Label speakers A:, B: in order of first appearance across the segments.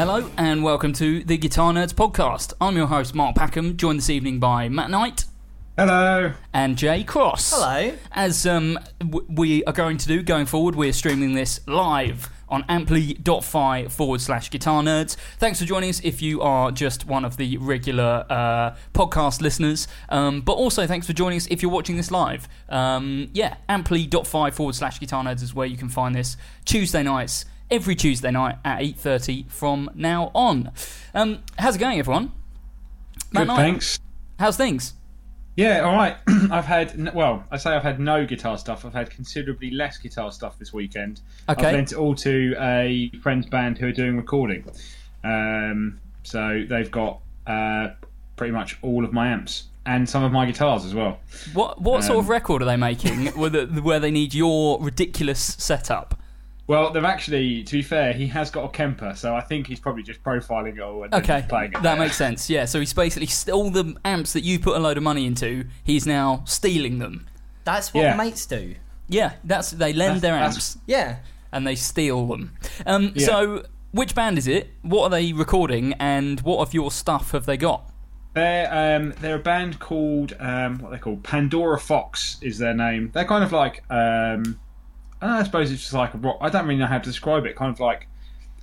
A: Hello and welcome to the Guitar Nerds podcast. I'm your host Mark Packham, joined this evening by Matt Knight
B: Hello.
A: and Jay Cross.
C: Hello.
A: As um, w- we are going to do going forward, we're streaming this live on amply.fi forward slash guitar nerds. Thanks for joining us if you are just one of the regular uh, podcast listeners. Um, but also thanks for joining us if you're watching this live. Um, yeah, amply.fi forward slash guitar nerds is where you can find this Tuesday nights, every Tuesday night at 8.30 from now on. Um, how's it going, everyone?
B: Good, thanks.
A: How's things?
B: Yeah, all right. I've had well, I say I've had no guitar stuff. I've had considerably less guitar stuff this weekend.
A: Okay.
B: I've lent it all to a friend's band who are doing recording. Um, so they've got uh, pretty much all of my amps and some of my guitars as well.
A: What what sort of
B: Um,
A: record are they making where, the, where they need your ridiculous setup?
B: Well, they've actually, to be fair, he has got a Kemper, so I think he's probably just profiling it all and
A: Okay,
B: playing it.
A: that makes sense. Yeah, so he's basically st- all the amps that you put a load of money into. He's now stealing them.
C: That's what
B: Yeah.
C: mates do.
A: Yeah, that's they lend
B: That's-
A: their amps
C: Yeah.
A: and they steal them. Um,
B: Yeah.
A: So, which band is it? What are they recording? And what of your stuff have they got?
B: They're um, they're a band called um, what they call Pandora Fox is their name. They're kind of like um, I suppose it's just like a rock. I don't really know how to describe it. Kind of like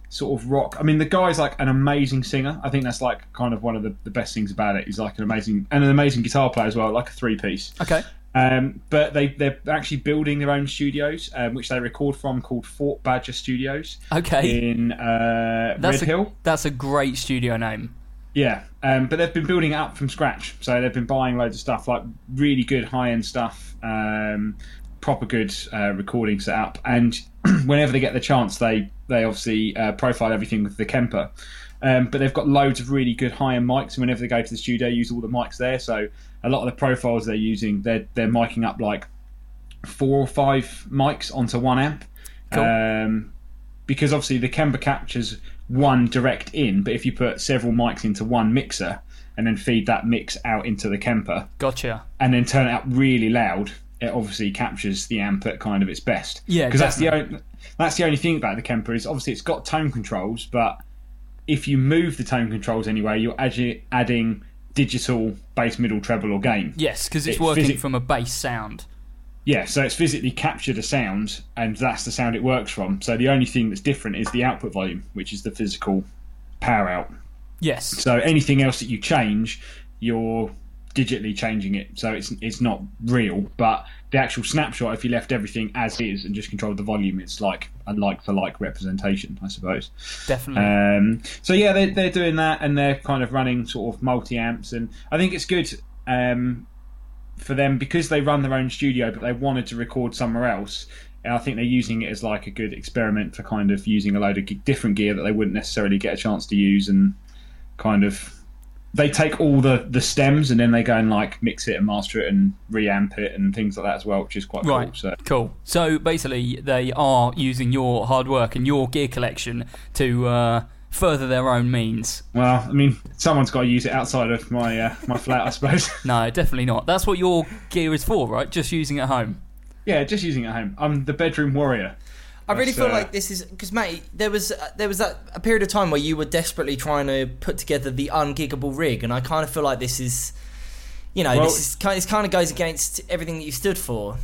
B: sort of rock. I mean, the guy's like an amazing singer. I think that's like kind of one of the, the best things about it. He's like an amazing and an amazing guitar player as well, like a three piece.
A: Okay.
B: Um, but they they're actually building their own studios, um, which they record from, called Fort Badger Studios
A: Okay.
B: in uh,
A: That's
B: Red
A: a,
B: Hill.
A: That's a great studio name.
B: Yeah, um, but they've been building it up from scratch. So they've been buying loads of stuff, like really good high end stuff, um, proper good uh, recording setup. And whenever they get the chance, they they obviously uh, profile everything with the Kemper. Um, but they've got loads of really good high end mics, and whenever they go to the studio, use all the mics there. So a lot of the profiles they're using, they're they're miking up like four or five mics onto one amp.
A: Cool.
B: Um, because obviously the Kemper captures one direct in, but if you put several mics into one mixer and then feed that mix out into the Kemper
A: Gotcha.
B: and then turn it up really loud, it obviously captures the amp at kind of its best.
A: Yeah,
B: because that's the only that's the only thing about the Kemper is obviously it's got tone controls, but if you move the tone controls anyway, you're addi- adding digital bass, middle, treble, or gain.
A: Yes, because it's
B: It
A: working from a bass sound.
B: Yeah, so it's physically captured a sound, and that's the sound it works from. So the only thing that's different is the output volume, which is the physical power out.
A: Yes.
B: So anything else that you change, you're digitally changing it. So it's it's not real, but the actual snapshot, if you left everything as is and just controlled the volume, it's like a like for like representation, I suppose.
A: Definitely.
B: Um, so yeah, they're, they're doing that, and they're kind of running sort of multi amps, and I think it's good um, for them because they run their own studio, but they wanted to record somewhere else. And I think they're using it as like a good experiment for kind of using a load of different gear that they wouldn't necessarily get a chance to use, and kind of they take all the the stems and then they go and like mix it and master it and reamp it and things like that as well, which is quite
A: Right.
B: cool. So
A: Cool. So basically, they are using your hard work and your gear collection to uh, further their own means.
B: well, I mean, someone's got to use it outside of my uh, my flat, I suppose.
A: No, definitely not. That's what your gear is for, right? Just using at home.
B: Yeah, just using it at home. I'm the bedroom warrior.
C: I really feel
B: uh,
C: like this is because, mate, there was uh, there was that a period of time where you were desperately trying to put together the ungiggable rig, and I kind of feel like this is, you know,
B: Well-
C: this is kind. This kind of goes against everything that you stood for.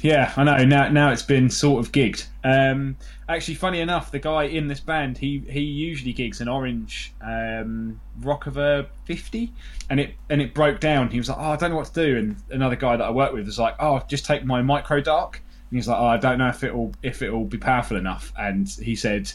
B: Yeah, I know. Now, now it's been sort of gigged. Um, actually, funny enough, the guy in this band, he he usually gigs an orange um, Rockerverb fifty, and it and it broke down. He was like, "Oh, I don't know what to do." And another guy that I work with was like, "Oh, just take my micro dark." He's like, "Oh, I don't know if it'll if it'll be powerful enough." And he said.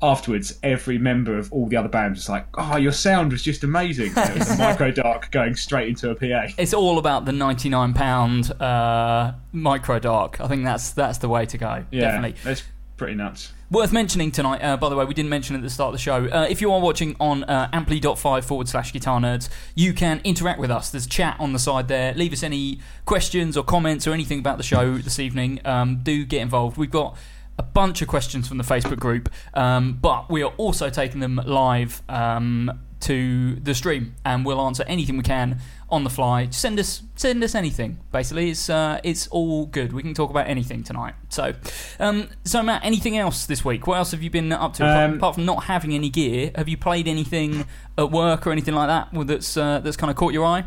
B: Afterwards, every member of all the other bands was like, "Oh, your sound was just amazing." It was a micro dark going straight into a PA.
A: It's all about the ninety-nine pound uh, micro dark. I think that's that's the way to go.
B: Yeah,
A: Definitely.
B: Pretty nuts.
A: Worth mentioning tonight, uh, by the way, we didn't mention at the start of the show. Uh, if you are watching on uh, amply.5 forward slash guitar nerds, you can interact with us. There's chat on the side there. Leave us any questions or comments or anything about the show this evening. Um, do get involved. We've got a bunch of questions from the Facebook group, um, but we are also taking them live um, to the stream, and we'll answer anything we can on the fly. Just send us send us anything. Basically, it's uh, it's all good. We can talk about anything tonight. So, um, so Matt, anything else this week? What else have you been up to apart,
B: Um,
A: apart from not having any gear? Have you played anything at work or anything like that that's uh, that's kind of caught your eye?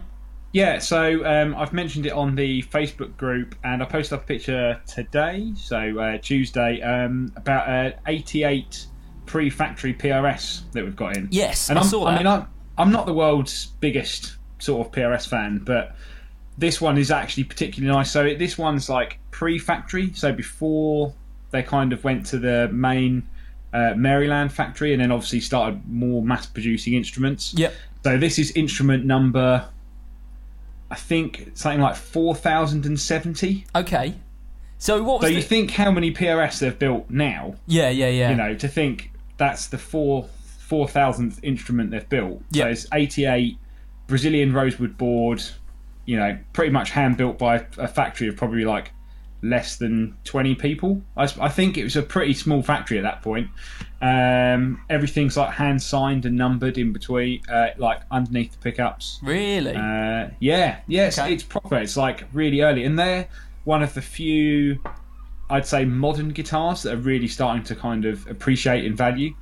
B: Yeah, so um, I've mentioned it on the Facebook group, and I posted up a picture today, so uh, Tuesday, um, about a 88 pre-factory PRS that we've got in.
A: Yes,
B: and
A: I
B: I'm,
A: saw
B: I
A: that.
B: mean, I'm, I'm not the world's biggest sort of PRS fan, but this one is actually particularly nice. So it, this one's like pre-factory, so before they kind of went to the main uh, Maryland factory, and then obviously started more mass-producing instruments.
A: Yep.
B: So this is instrument number, I think something like four thousand and seventy.
A: Okay. So what
B: So you
A: the-
B: think how many PRS they've built now?
A: Yeah, yeah, yeah.
B: You know, to think that's the four four thousandth instrument they've built.
A: Yeah.
B: So it's eighty eight Brazilian rosewood board. You know, pretty much hand built by a factory of probably like less than 20 people. I, I think it was a pretty small factory at that point. Um, everything's like hand signed and numbered in between, uh, like underneath the pickups.
A: really?
B: Uh, yeah, yes,
A: Okay.
B: it's proper. It's like really early, and they're one of the few, I'd say, modern guitars that are really starting to kind of appreciate in value.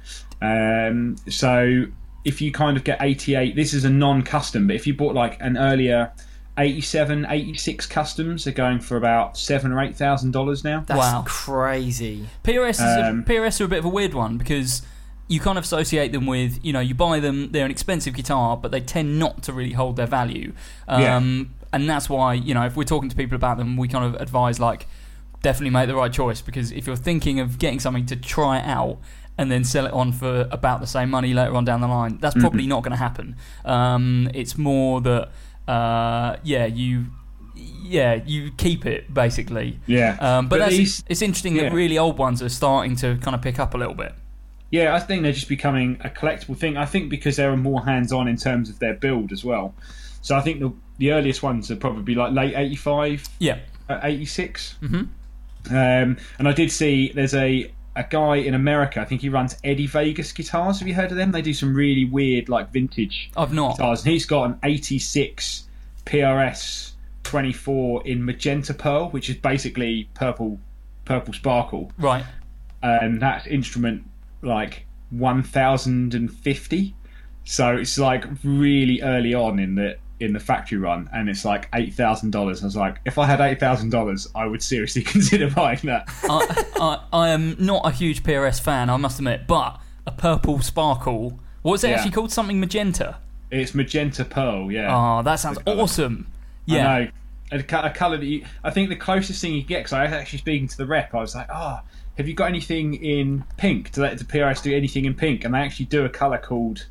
B: Um, so if you kind of get 88, this is a non-custom, but if you bought like an earlier 87, 86 customs, they're going for about seven or eight thousand dollars now.
C: That's
A: Wow.
C: crazy.
A: PRS is
B: Um,
A: a, PRS are a bit of a weird one because you kind of associate them with you know you buy them they're an expensive guitar but they tend not to really hold their value um, and that's why you know if we're talking to people about them we kind of advise like definitely make the right choice because if you're thinking of getting something to try out and then sell it on for about the same money later on down the line that's probably not going to happen um, it's more that uh, yeah you yeah you keep it basically
B: Yeah,
A: um, but, that's,
B: these-
A: it's interesting
B: yeah.
A: that really old ones are starting to kind of pick up a little bit.
B: Yeah, I think they're just becoming a collectible thing. I think because they're more hands-on in terms of their build as well. So I think the the earliest ones are probably like late '85,
A: Yeah.
B: uh, '86. Mm-hmm. Um, and I did see there's a a guy in America. I think he runs Eddie Vegas guitars. Have you heard of them? They do some really weird like vintage
A: I've not.
B: guitars. And he's got an '86 PRS 24 in magenta pearl, which is basically purple purple sparkle
A: Right.
B: and that's instrument like 1050 so it's like really early on in the in the factory run and it's like $8000 i was like if i had $8000 i would seriously consider buying that
A: I, I, I am not a huge PRS fan, I must admit, but a purple sparkle. What's it
B: Yeah.
A: actually called? Something magenta.
B: it's magenta pearl yeah
A: Oh, that sounds awesome. Yeah.
B: I know. A, a colour that you, I think the closest thing you get, because I was actually speaking to the rep, I was like, oh, have you got anything in pink? To let the PRS do anything in pink? And they actually do a colour called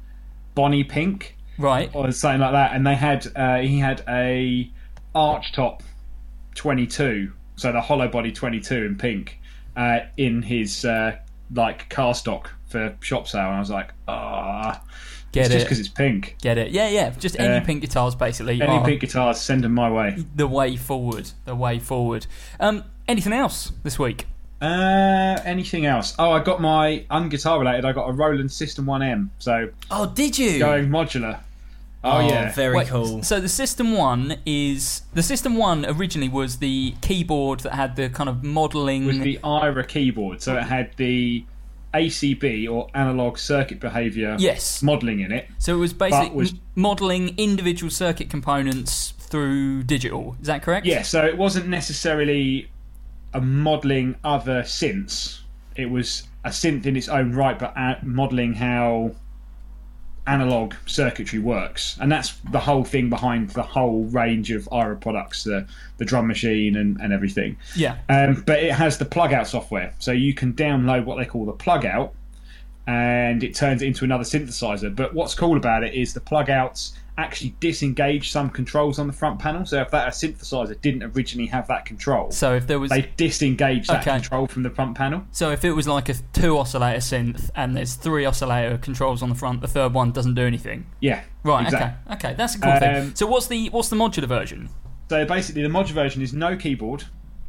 B: Bonni Pink.
A: Right.
B: or something like that. And they had uh, he had a arch top 22, so the hollow body 22 in pink, uh, in his uh, like car stock for shop sale. And I was like, ah,
A: Get
B: it's just because it's pink.
A: Get it. Yeah, yeah. Just any pink guitars, basically.
B: Any pink guitars, send them my way.
A: The way forward. The way forward. Um, anything else this week?
B: Uh, anything else? Oh, I got my unguitar related. I got a Roland System 1M, so
C: Oh, did you?
B: going modular. Oh, oh, yeah.
C: very
A: Wait,
C: cool.
A: So the System One is the System One originally was the keyboard that had the kind of modelling.
B: with the AIRA keyboard, so it had the ACB or analog circuit behavior
A: Yes.
B: modeling in it.
A: so it was basically
B: was-
A: modelling individual circuit components through digital. Is that correct?
B: Yeah, so it wasn't necessarily a modeling other synths. It was a synth in its own right, but a- modeling how analog circuitry works, and that's the whole thing behind the whole range of AIRA products, the the drum machine and, and everything.
A: Yeah.
B: Um, but it has the plug out software, so you can download what they call the plug out, and it turns it into another synthesizer. But what's cool about it is the plug outs actually disengage some controls on the front panel. So if that a synthesizer didn't originally have that control,
A: So if there was
B: they disengage that
A: Okay.
B: control from the front panel.
A: So if it was like a two oscillator synth and there's three oscillator controls on the front, the third one doesn't do anything.
B: Yeah,
A: Right.
B: exactly.
A: Okay. Okay. That's a cool thing.
B: Um,
A: So what's the what's the modular version?
B: So basically, the modular version is no keyboard.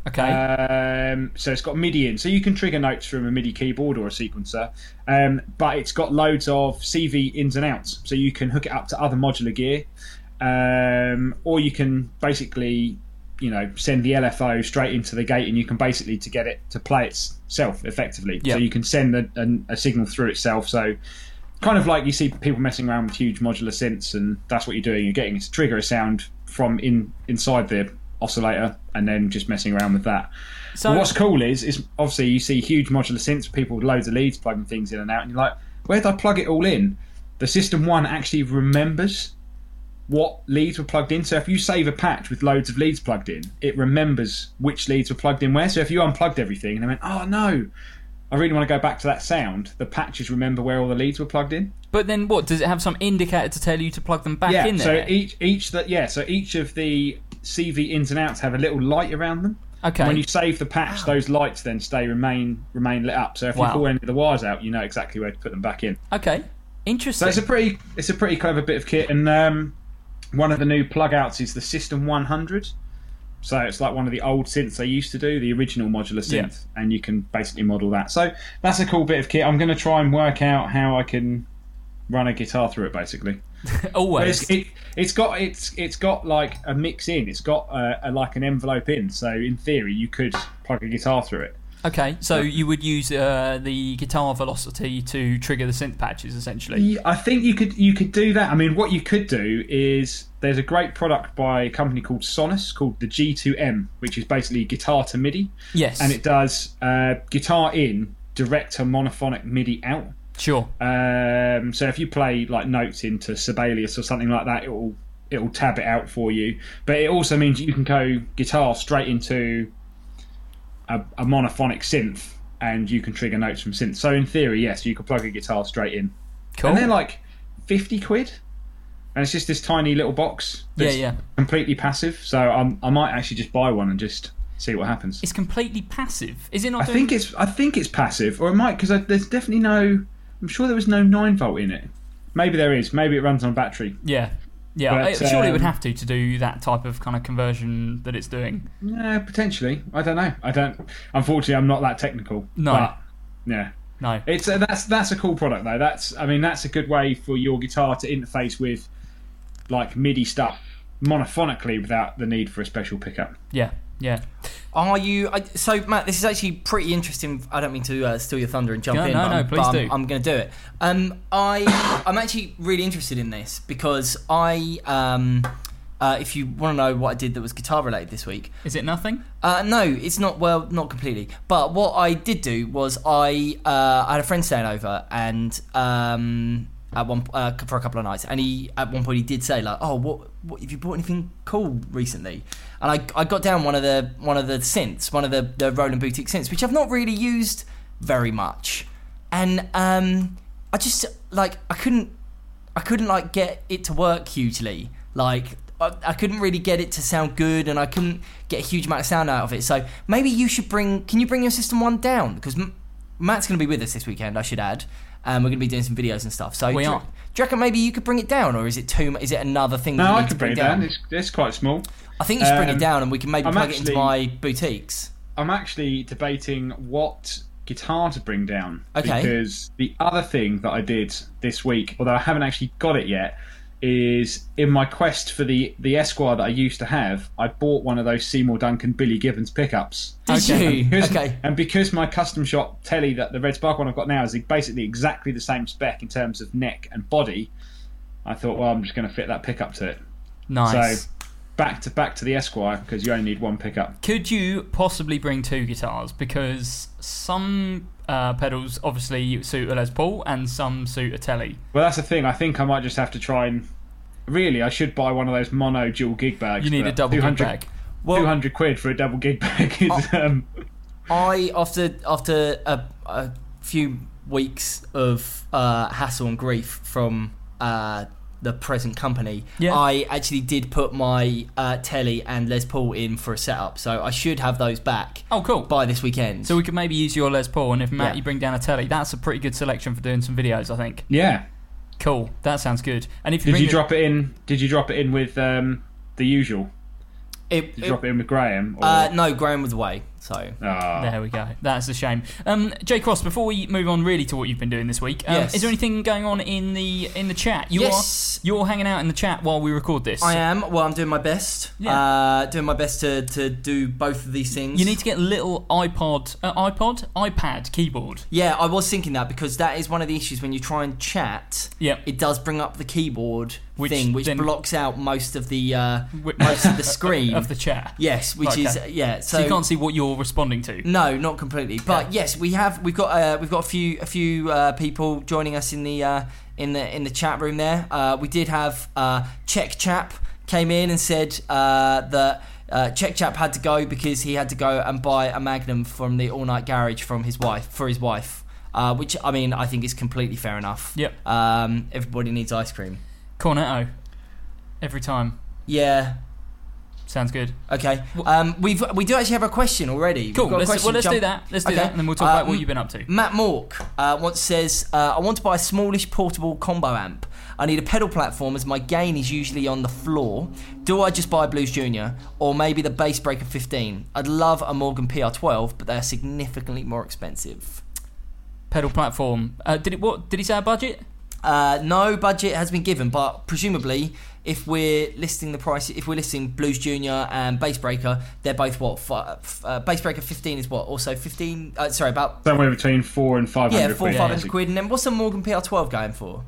A: Okay.
B: Um, so it's got MIDI in, so you can trigger notes from a MIDI keyboard or a sequencer. Um, but it's got loads of CV ins and outs, so you can hook it up to other modular gear, um, or you can basically, you know, send the LFO straight into the gate, and you can basically to get it to play itself effectively.
A: Yeah.
B: So you can send a, a, a signal through itself. So kind of like you see people messing around with huge modular synths, and that's what you're doing. You're getting to trigger a sound from in inside the oscillator, and then just messing around with that.
A: so
B: But what's cool is, is obviously you see huge modular synths, people with loads of leads plugging things in and out, and you're like, where did I plug it all in? The System One actually remembers what leads were plugged in. So if you save a patch with loads of leads plugged in, it remembers which leads were plugged in where. So if you unplugged everything and they went, oh no, I really want to go back to that sound, the patches remember where all the leads were plugged in.
A: but then what does it have some indicator to tell you to plug them back
B: yeah.
A: in there?
B: So each each that yeah. So each of the CV ins and outs have a little light around them.
A: okay.
B: When you save the patch, those lights then stay remain remain lit up. So if
A: Wow.
B: you pull any of the wires out, you know exactly where to put them back in.
A: okay. interesting.
B: So it's a pretty it's a pretty clever bit of kit. And um, one of the new plug outs is the System 100. So it's like one of the old synths they used to do, the original modular synth,
A: Yeah.
B: and you can basically model that. So that's a cool bit of kit. I'm going to try and work out how I can run a guitar through it, basically.
A: Always.
B: it's, it, it's got it's it's got like a mix in. It's got a, a, like an envelope in. So in theory, you could plug a guitar through it.
A: Okay, so you would use uh, the guitar velocity to trigger the synth patches, essentially.
B: I think you could you could do that. I mean, what you could do is there's a great product by a company called Sonuus called the G2M, which is basically guitar to MIDI,
A: Yes,
B: and it does uh, guitar in direct to monophonic MIDI out.
A: Sure.
B: Um, so if you play like notes into Sibelius or something like that, it will it will tab it out for you. But it also means you can go guitar straight into a, a monophonic synth, and you can trigger notes from synth. So in theory, yes, you could plug a guitar straight in.
A: Cool.
B: And they're like fifty quid, and it's just this tiny little box.
A: yeah, yeah.
B: Completely passive. So I'm, I might actually just buy one and just see what happens.
A: It's completely passive. Is it not?
B: I
A: doing-
B: think it's I think it's passive, or it might because there's definitely no. I'm sure there was no nine volt in it. Maybe there is. Maybe it runs on a battery.
A: Yeah, yeah.
B: But,
A: I- surely it would
B: um,
A: have to to do that type of kind of conversion that it's doing.
B: Yeah, potentially. I don't know. I don't. Unfortunately, I'm not that technical.
A: No.
B: But, yeah.
A: No.
B: It's uh, that's that's a cool product though. That's I mean that's a good way for your guitar to interface with like MIDI stuff monophonically without the need for a special pickup.
A: Yeah, yeah.
C: Are you? I, so, Matt, this is actually pretty interesting. I don't mean to uh, steal your thunder and jump
A: No,
C: in.
A: no,
C: but
A: no,
C: I'm-
A: please
C: but I'm. I'm going to do it. Um, I, I'm actually really interested in this because I, um, uh, if you want to know what I did that was guitar related this week,
A: Is it nothing?
C: uh, no, it's not. Well, not completely. But what I did do was I uh, I had a friend staying over, and um, at one uh, for a couple of nights, and he at one point he did say like, "Oh, what, what have you bought anything cool recently?" And I, I got down one of the one of the synths, one of the the Roland Boutique synths, which I've not really used very much, and um, I just like I couldn't I couldn't like get it to work hugely. Like I, I couldn't really get it to sound good, and I couldn't get a huge amount of sound out of it. So maybe you should bring. Can you bring your system one down? Because M- Matt's going to be with us this weekend. I should add. Um, we're going to be doing some videos and stuff. So
A: We
C: do,
A: are.
C: Do you reckon maybe you could bring it down, or is it too? Is it another thing? that
B: No,
C: you
B: I
C: need
B: could
C: to
B: bring it down. It's, it's quite small.
C: I think you should bring it
B: Um,
C: down, and we can maybe
B: I'm
C: plug it into my boutiques.
B: I'm actually debating what guitar to bring down.
C: Okay.
B: Because the other thing that I did this week, although I haven't actually got it yet, is in my quest for the the Esquire that I used to have. I bought one of those Seymour Duncan Billy Gibbons pickups.
C: Did
A: Okay.
C: you?
B: Because-
C: Okay.
B: And because my custom shop telly that the Red Spark one I've got now is basically exactly the same spec in terms of neck and body, I thought, well, I'm just going to fit that pickup to it.
A: Nice.
B: So back to back to the Esquire because you only need one pickup.
A: Could you possibly bring two guitars? Because some uh, pedals obviously suit a Les Paul and some suit a Telly.
B: Well, that's the thing. I think I might just have to try and. Really, I should buy one of those mono dual gig bags.
A: You need a double gig bag.
C: Well-
B: 200 quid for a double gig bag is. Um,
C: I after after a, a few weeks of uh, hassle and grief from uh, the present company,
A: Yeah.
C: I actually did put my uh, telly and Les Paul in for a setup, so I should have those back
A: Oh, cool.
C: by this weekend.
A: So we could maybe use your Les Paul, and if Matt,
C: Yeah.
A: you bring down a Telly, that's a pretty good selection for doing some videos. I think.
B: yeah.
A: Cool. That sounds good. And if you
B: Did
A: bring
B: you
A: the-
B: drop it in? Did you drop it in with um, the usual?
C: it,
B: Did you
C: it-
B: drop it in with Graham? Or...
C: uh, no, Graham was away, so
B: Ah.
A: There we go. That's a shame. Um, Jay Cross, before we move on really to what you've been doing this week, um,
C: Yes.
A: is there anything going on in the in the chat? You
C: Yes.
A: are you're hanging out in the chat while we record this.
C: I am. Well, I'm doing my best.
A: Yeah.
C: Uh, doing my best to, to do both of these things.
A: You need to get a little iPod, uh, iPod, iPad keyboard.
C: Yeah, I was thinking that because that is one of the issues when you try and chat.
A: Yep.
C: It does bring up the keyboard
A: Which
C: thing, which
A: then-
C: blocks out most of the uh,
A: Wh-
C: most of the screen.
A: of the chat.
C: yes, which
A: Okay.
C: is yeah. So,
A: So, you can't see what you're responding to.
C: No, not completely. But yes, we have. We've got. Uh, we've got a few. A few uh, people joining us in the uh, in the in the chat room there. Uh, we did have uh, Check Chap came in and said uh, that. Uh, Check Chap had to go because he had to go and buy a Magnum from the All Night Garage from his wife for his wife, uh, which I mean I think is completely fair enough.
A: Yep.
C: Um, everybody needs ice cream.
A: Cornetto. Every time.
C: Yeah.
A: Sounds good.
C: Okay. Um, we've we do actually have a question already. We've
A: Cool.
C: got
A: Let's,
C: question
A: well, let's
C: jump-
A: do that. Let's do
C: Okay.
A: that, and then we'll talk about
C: Um,
A: what you've been up to.
C: Matt Mork uh, once says, uh, I want to buy a smallish portable combo amp. I need a pedal platform as my gain is usually on the floor. Do I just buy Blues Junior or maybe the Bass Breaker 15? I'd love a Morgan PR12, but they are significantly more expensive.
A: Pedal platform. Uh, did it? What did he say? A budget?
C: Uh, no budget has been given, but presumably, if we're listing the price, if we're listing Blues Junior and Bass Breaker, they're both what? Fi- f- uh, Bass Breaker 15 is what? Also 15? Uh, sorry, about
B: Somewhere between four and five hundred.
C: yeah, four
B: quid.
C: five hundred quid. And then what's the Morgan PR12 going for?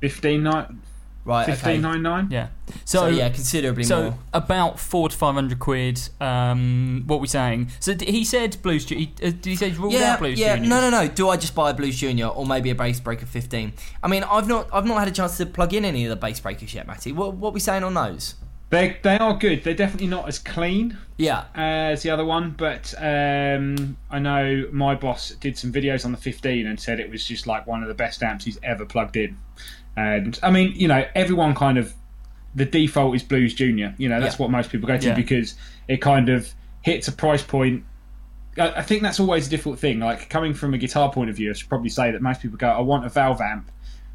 B: Fifteen nine.
C: Right,
B: Fifteen
C: okay.
B: nine nine.
A: Yeah.
C: So,
A: So,
C: yeah, considerably
A: So
C: more.
A: about four to five hundred quid. Um, what we saying? So d- he said Blues. Ju- he- uh, Did he say he's ruled
C: Yeah,
A: out Blues?
C: yeah.
A: Juniors?
C: No, no, no. Do I just buy a Blues Junior or maybe a Bass Breaker 15? I mean, I've not, I've not had a chance to plug in any of the Bass Breakers yet, Matty. What, what we saying on those?
B: They they are good. They're definitely not as clean
C: Yeah,
B: as the other one, but um, I know my boss did some videos on the 15 and said it was just like one of the best amps he's ever plugged in. And I mean, you know, everyone kind of the default is Blues Junior. You know, that's
C: Yeah.
B: what most people go to
A: Yeah.
B: because it kind of hits a price point. I I think that's always a difficult thing. Like coming from a guitar point of view, I should probably say that most people go, "I want a valve amp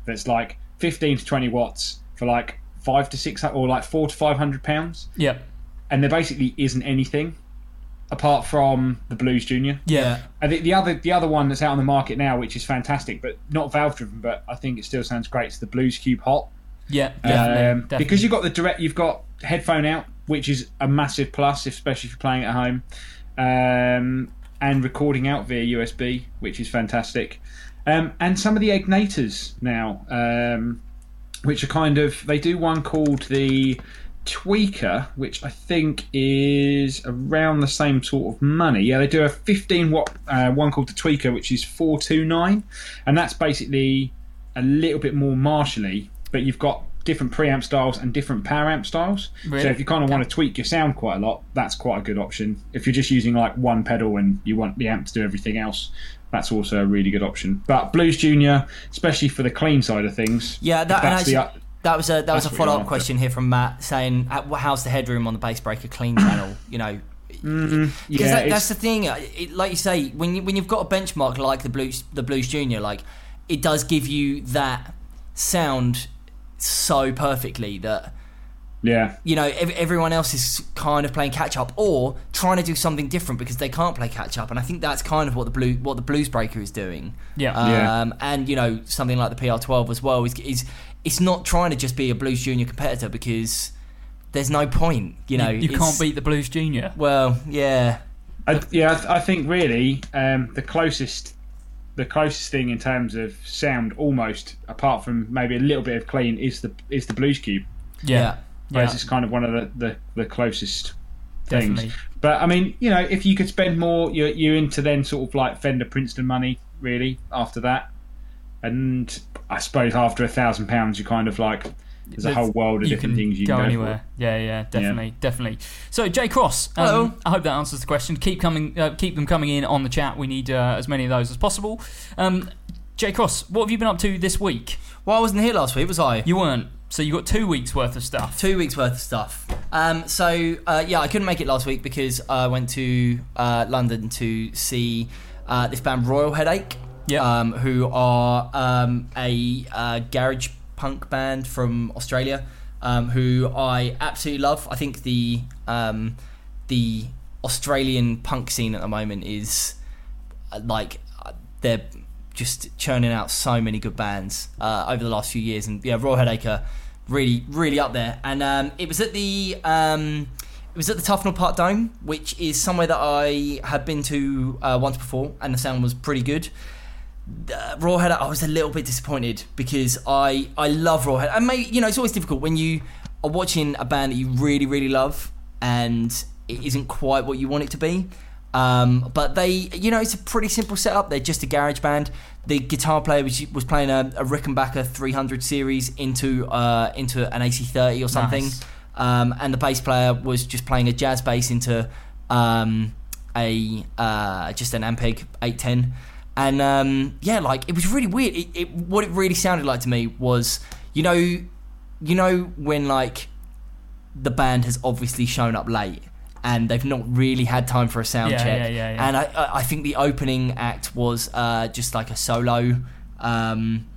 B: that's like 15 to 20 watts for like five to six or like four to five hundred pounds."
A: Yeah.
B: and there basically isn't anything apart from the Blues Junior.
A: Yeah.
B: I think the other the other one that's out on the market now, which is fantastic, but not valve driven, but I think it still sounds great. It's the Blues Cube Hot
A: Yeah. Definitely.
B: um,
A: definitely.
B: because you've got the direct, you've got headphone out, which is a massive plus, especially if you're playing at home, um, and recording out via USB, which is fantastic. Um, and some of the Egnaters now, um, which are kind of they do one called the tweaker, which I think is around the same sort of money. Yeah, they do a 15 watt uh, one called the tweaker, which is 429, and that's basically a little bit more martially, but you've got different preamp styles and different power amp styles.
A: Really?
B: So if you kind of want to tweak your sound quite a lot, that's quite a good option. If you're just using like one pedal and you want the amp to do everything else, that's also a really good option. But Blues Junior, especially for the clean side of things,
C: yeah. That,
B: that's the
C: that was a that was a
B: that's
C: follow up question here from Matt saying, uh, "How's the headroom on the Bass Breaker clean channel?" You know, because
B: Mm-hmm. yeah,
C: that, that's the thing. uh, It, like you say, when you when you've got a benchmark like the Blues the Blues Junior, like it does give you that sound so perfectly that
B: Yeah.
C: you know, ev- everyone else is kind of playing catch up or trying to do something different because they can't play catch up. And I think that's kind of what the blue what the Blues Breaker is doing.
A: Yeah.
C: Um,
B: Yeah.
C: And you know, something like the PR12 as well is is it's not trying to just be a Blues Junior competitor because there's no point. You know,
A: you, you can't beat the Blues Junior.
C: Well, yeah,
B: I, yeah, I, th- I think really um, the closest, the closest thing in terms of sound, almost apart from maybe a little bit of clean, is the is the Blues Cube.
A: Yeah.
C: yeah.
B: Whereas
A: Yeah.
B: it's kind of one of the, the, the closest things.
A: Definitely.
B: But I mean, you know, if you could spend more, you're, you're into then sort of like Fender Princeton money, really, after that. And I suppose after a thousand pounds, you're kind of like, there's a whole world of different
A: can
B: things you
A: go
B: can go
A: anywhere. Yeah, yeah, definitely, definitely. So, Jay Cross, um,
C: Hello.
A: I hope that answers the question. Keep coming, uh, keep them coming in on the chat. We need uh, as many of those as possible. Um, Jay Cross, what have you been up to this week?
C: Well, I wasn't here last week, was I?
A: You weren't, so you got two weeks worth of stuff.
C: Two weeks worth of stuff. Um, so uh, yeah, I couldn't make it last week because I went to uh, London to see uh, this band Royal Headache.
A: Yeah.
C: Um, who are um, a uh, garage punk band from Australia, um, who I absolutely love. I think the um, the Australian punk scene at the moment is uh, like uh, they're just churning out so many good bands uh, over the last few years, and yeah, Royal Headache are really, really up there. And um, it was at the um, it was at the Tufnell Park Dome, which is somewhere that I had been to uh, once before, and the sound was pretty good. Uh, Raw Head, I was a little bit disappointed because I I love Rawhead, and maybe you know it's always difficult when you are watching a band that you really really love and it isn't quite what you want it to be. Um, but they, you know, it's a pretty simple setup. They're just a garage band. The guitar player was, was playing a, a Rickenbacker 300 series into uh, into an AC30 or something,
A: Nice.
C: um, and the bass player was just playing a jazz bass into um, a uh, just an Ampeg 810, and um, yeah, like it was really weird. It, it, what it really sounded like to me was, you know, you know when like the band has obviously shown up late and they've not really had time for a sound
A: Yeah,
C: check.
A: yeah, yeah, yeah.
C: And I, I think the opening act was uh, just like a solo, um,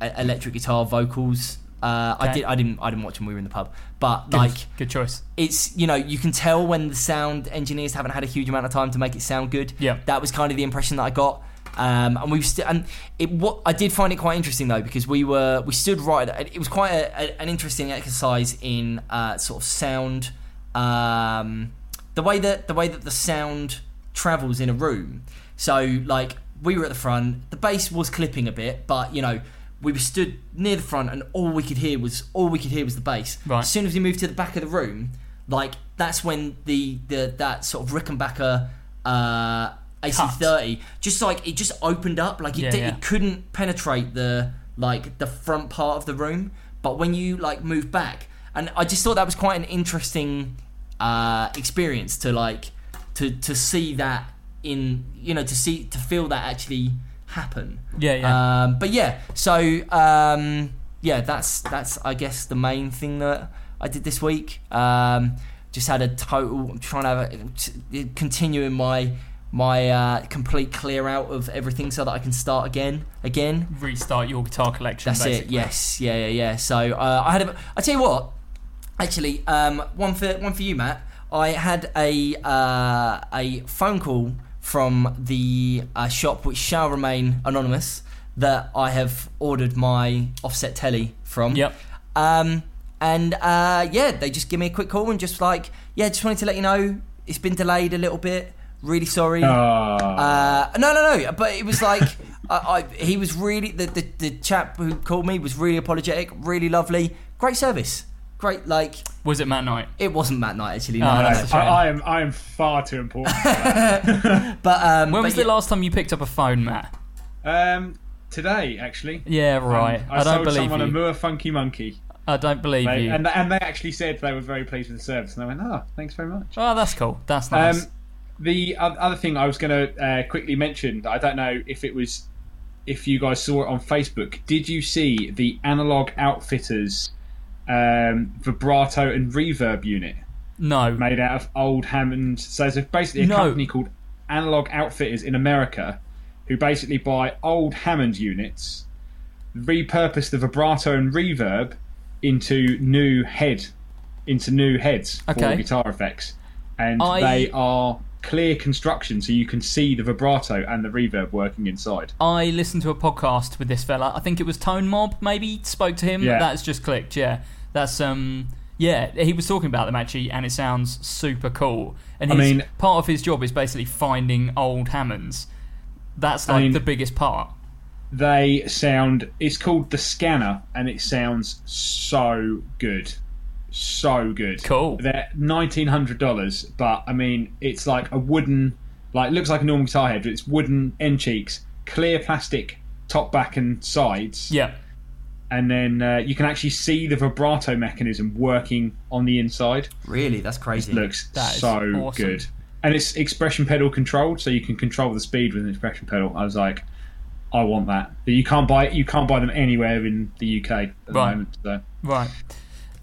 C: electric guitar vocals. Uh, I did. I didn't. I didn't watch them. We were in the pub, but
A: Good,
C: like
A: good choice.
C: it's you know you can tell when the sound engineers haven't had a huge amount of time to make it sound good.
A: Yeah.
C: that was kind of the impression that I got. Um, and we st- and it what I did find it quite interesting though because we were we stood right. It was quite a, a, an interesting exercise in uh, sort of sound, um, the way that the way that the sound travels in a room. So like we were at the front, the bass was clipping a bit, but you know we were stood near the front and all we could hear was all we could hear was the bass.
A: Right.
C: As soon as we moved to the back of the room, like that's when the the that sort of Rickenbacker uh, AC30 just like it just opened up, like it,
A: Yeah, yeah.
C: it couldn't penetrate the like the front part of the room, but when you like move back, and I just thought that was quite an interesting uh, experience to like to to see that in you know to see to feel that actually happen.
A: Yeah, yeah.
C: Um, but yeah, so um, yeah, that's that's I guess the main thing that I did this week. Um, just had a total. I'm trying to have a, t- continuing my my uh, complete clear out of everything so that I can start again again.
A: Restart your guitar collection.
C: That's it. Yes. Yeah. Yeah. Yeah. So uh, I had. A, I tell you what. Actually, um, one for one for you, Matt. I had a uh, a phone call from the uh, shop, which shall remain anonymous, that I have ordered my offset telly from.
A: Yep.
C: Um, and uh, yeah, they just give me a quick call and just like, yeah, just wanted to let you know it's been delayed a little bit. Really sorry.
B: Ah.
C: Uh, no, no, no. But it was like I, I, he was really the, the the chap who called me was really apologetic, really lovely, great service, great. Like
A: Was it Matt Knight?
C: it wasn't Matt Knight actually. No,
A: Oh,
C: no, no.
B: I, I am I am far too important.
C: But um,
A: When
C: but
A: was
C: yeah,
A: the last time you picked up a phone, Matt?
B: um, today, actually.
A: Yeah, right.
B: Um,
A: I,
B: I,
A: don't
B: sold
A: believe
B: someone a
A: you.
B: Moor Funky Monkey,
A: I don't believe
B: They-
A: you.
B: and and they actually said they were very pleased with the service, and I went, "Oh, thanks very much."
A: oh, that's cool. That's nice.
B: Um, the other thing I was going to uh, quickly mention, I don't know if it was if you guys saw it on Facebook. Did you see the Analog Outfitters um, vibrato and reverb unit
A: no.
B: made out of old Hammond? So there's basically a
A: No.
B: company called Analog Outfitters in America who basically buy old Hammond units, repurpose the vibrato and reverb into new head into new heads for guitar effects, and
A: I-
B: they are clear construction, so you can see the vibrato and the reverb working inside.
A: I listened to a podcast with this fella. I think it was Tone Mob. Maybe spoke to him.
B: Yeah.
A: That's just clicked. Yeah, that's um. Yeah, he was talking about them actually, and it sounds super cool. And
B: I mean-
A: part of his job is basically finding old Hammonds. That's
B: I
A: like
B: mean-
A: the biggest part.
B: They sound. It's called the Scanner, and it sounds so good, so good.
A: Cool.
B: They're nineteen hundred dollars, but I mean, it's like a wooden, like looks like a normal guitar head, but it's wooden end cheeks, clear plastic top, back, and sides.
A: Yeah.
B: and then uh, you can actually see the vibrato mechanism working on the inside.
C: Really, that's crazy.
B: Looks
A: That is
B: so
A: awesome.
B: good, and it's expression pedal controlled, so you can control the speed with an expression pedal. I was like, I want that. But you can't buy you can't buy them anywhere in the UK at the
A: Right.
B: moment. So.
A: Right.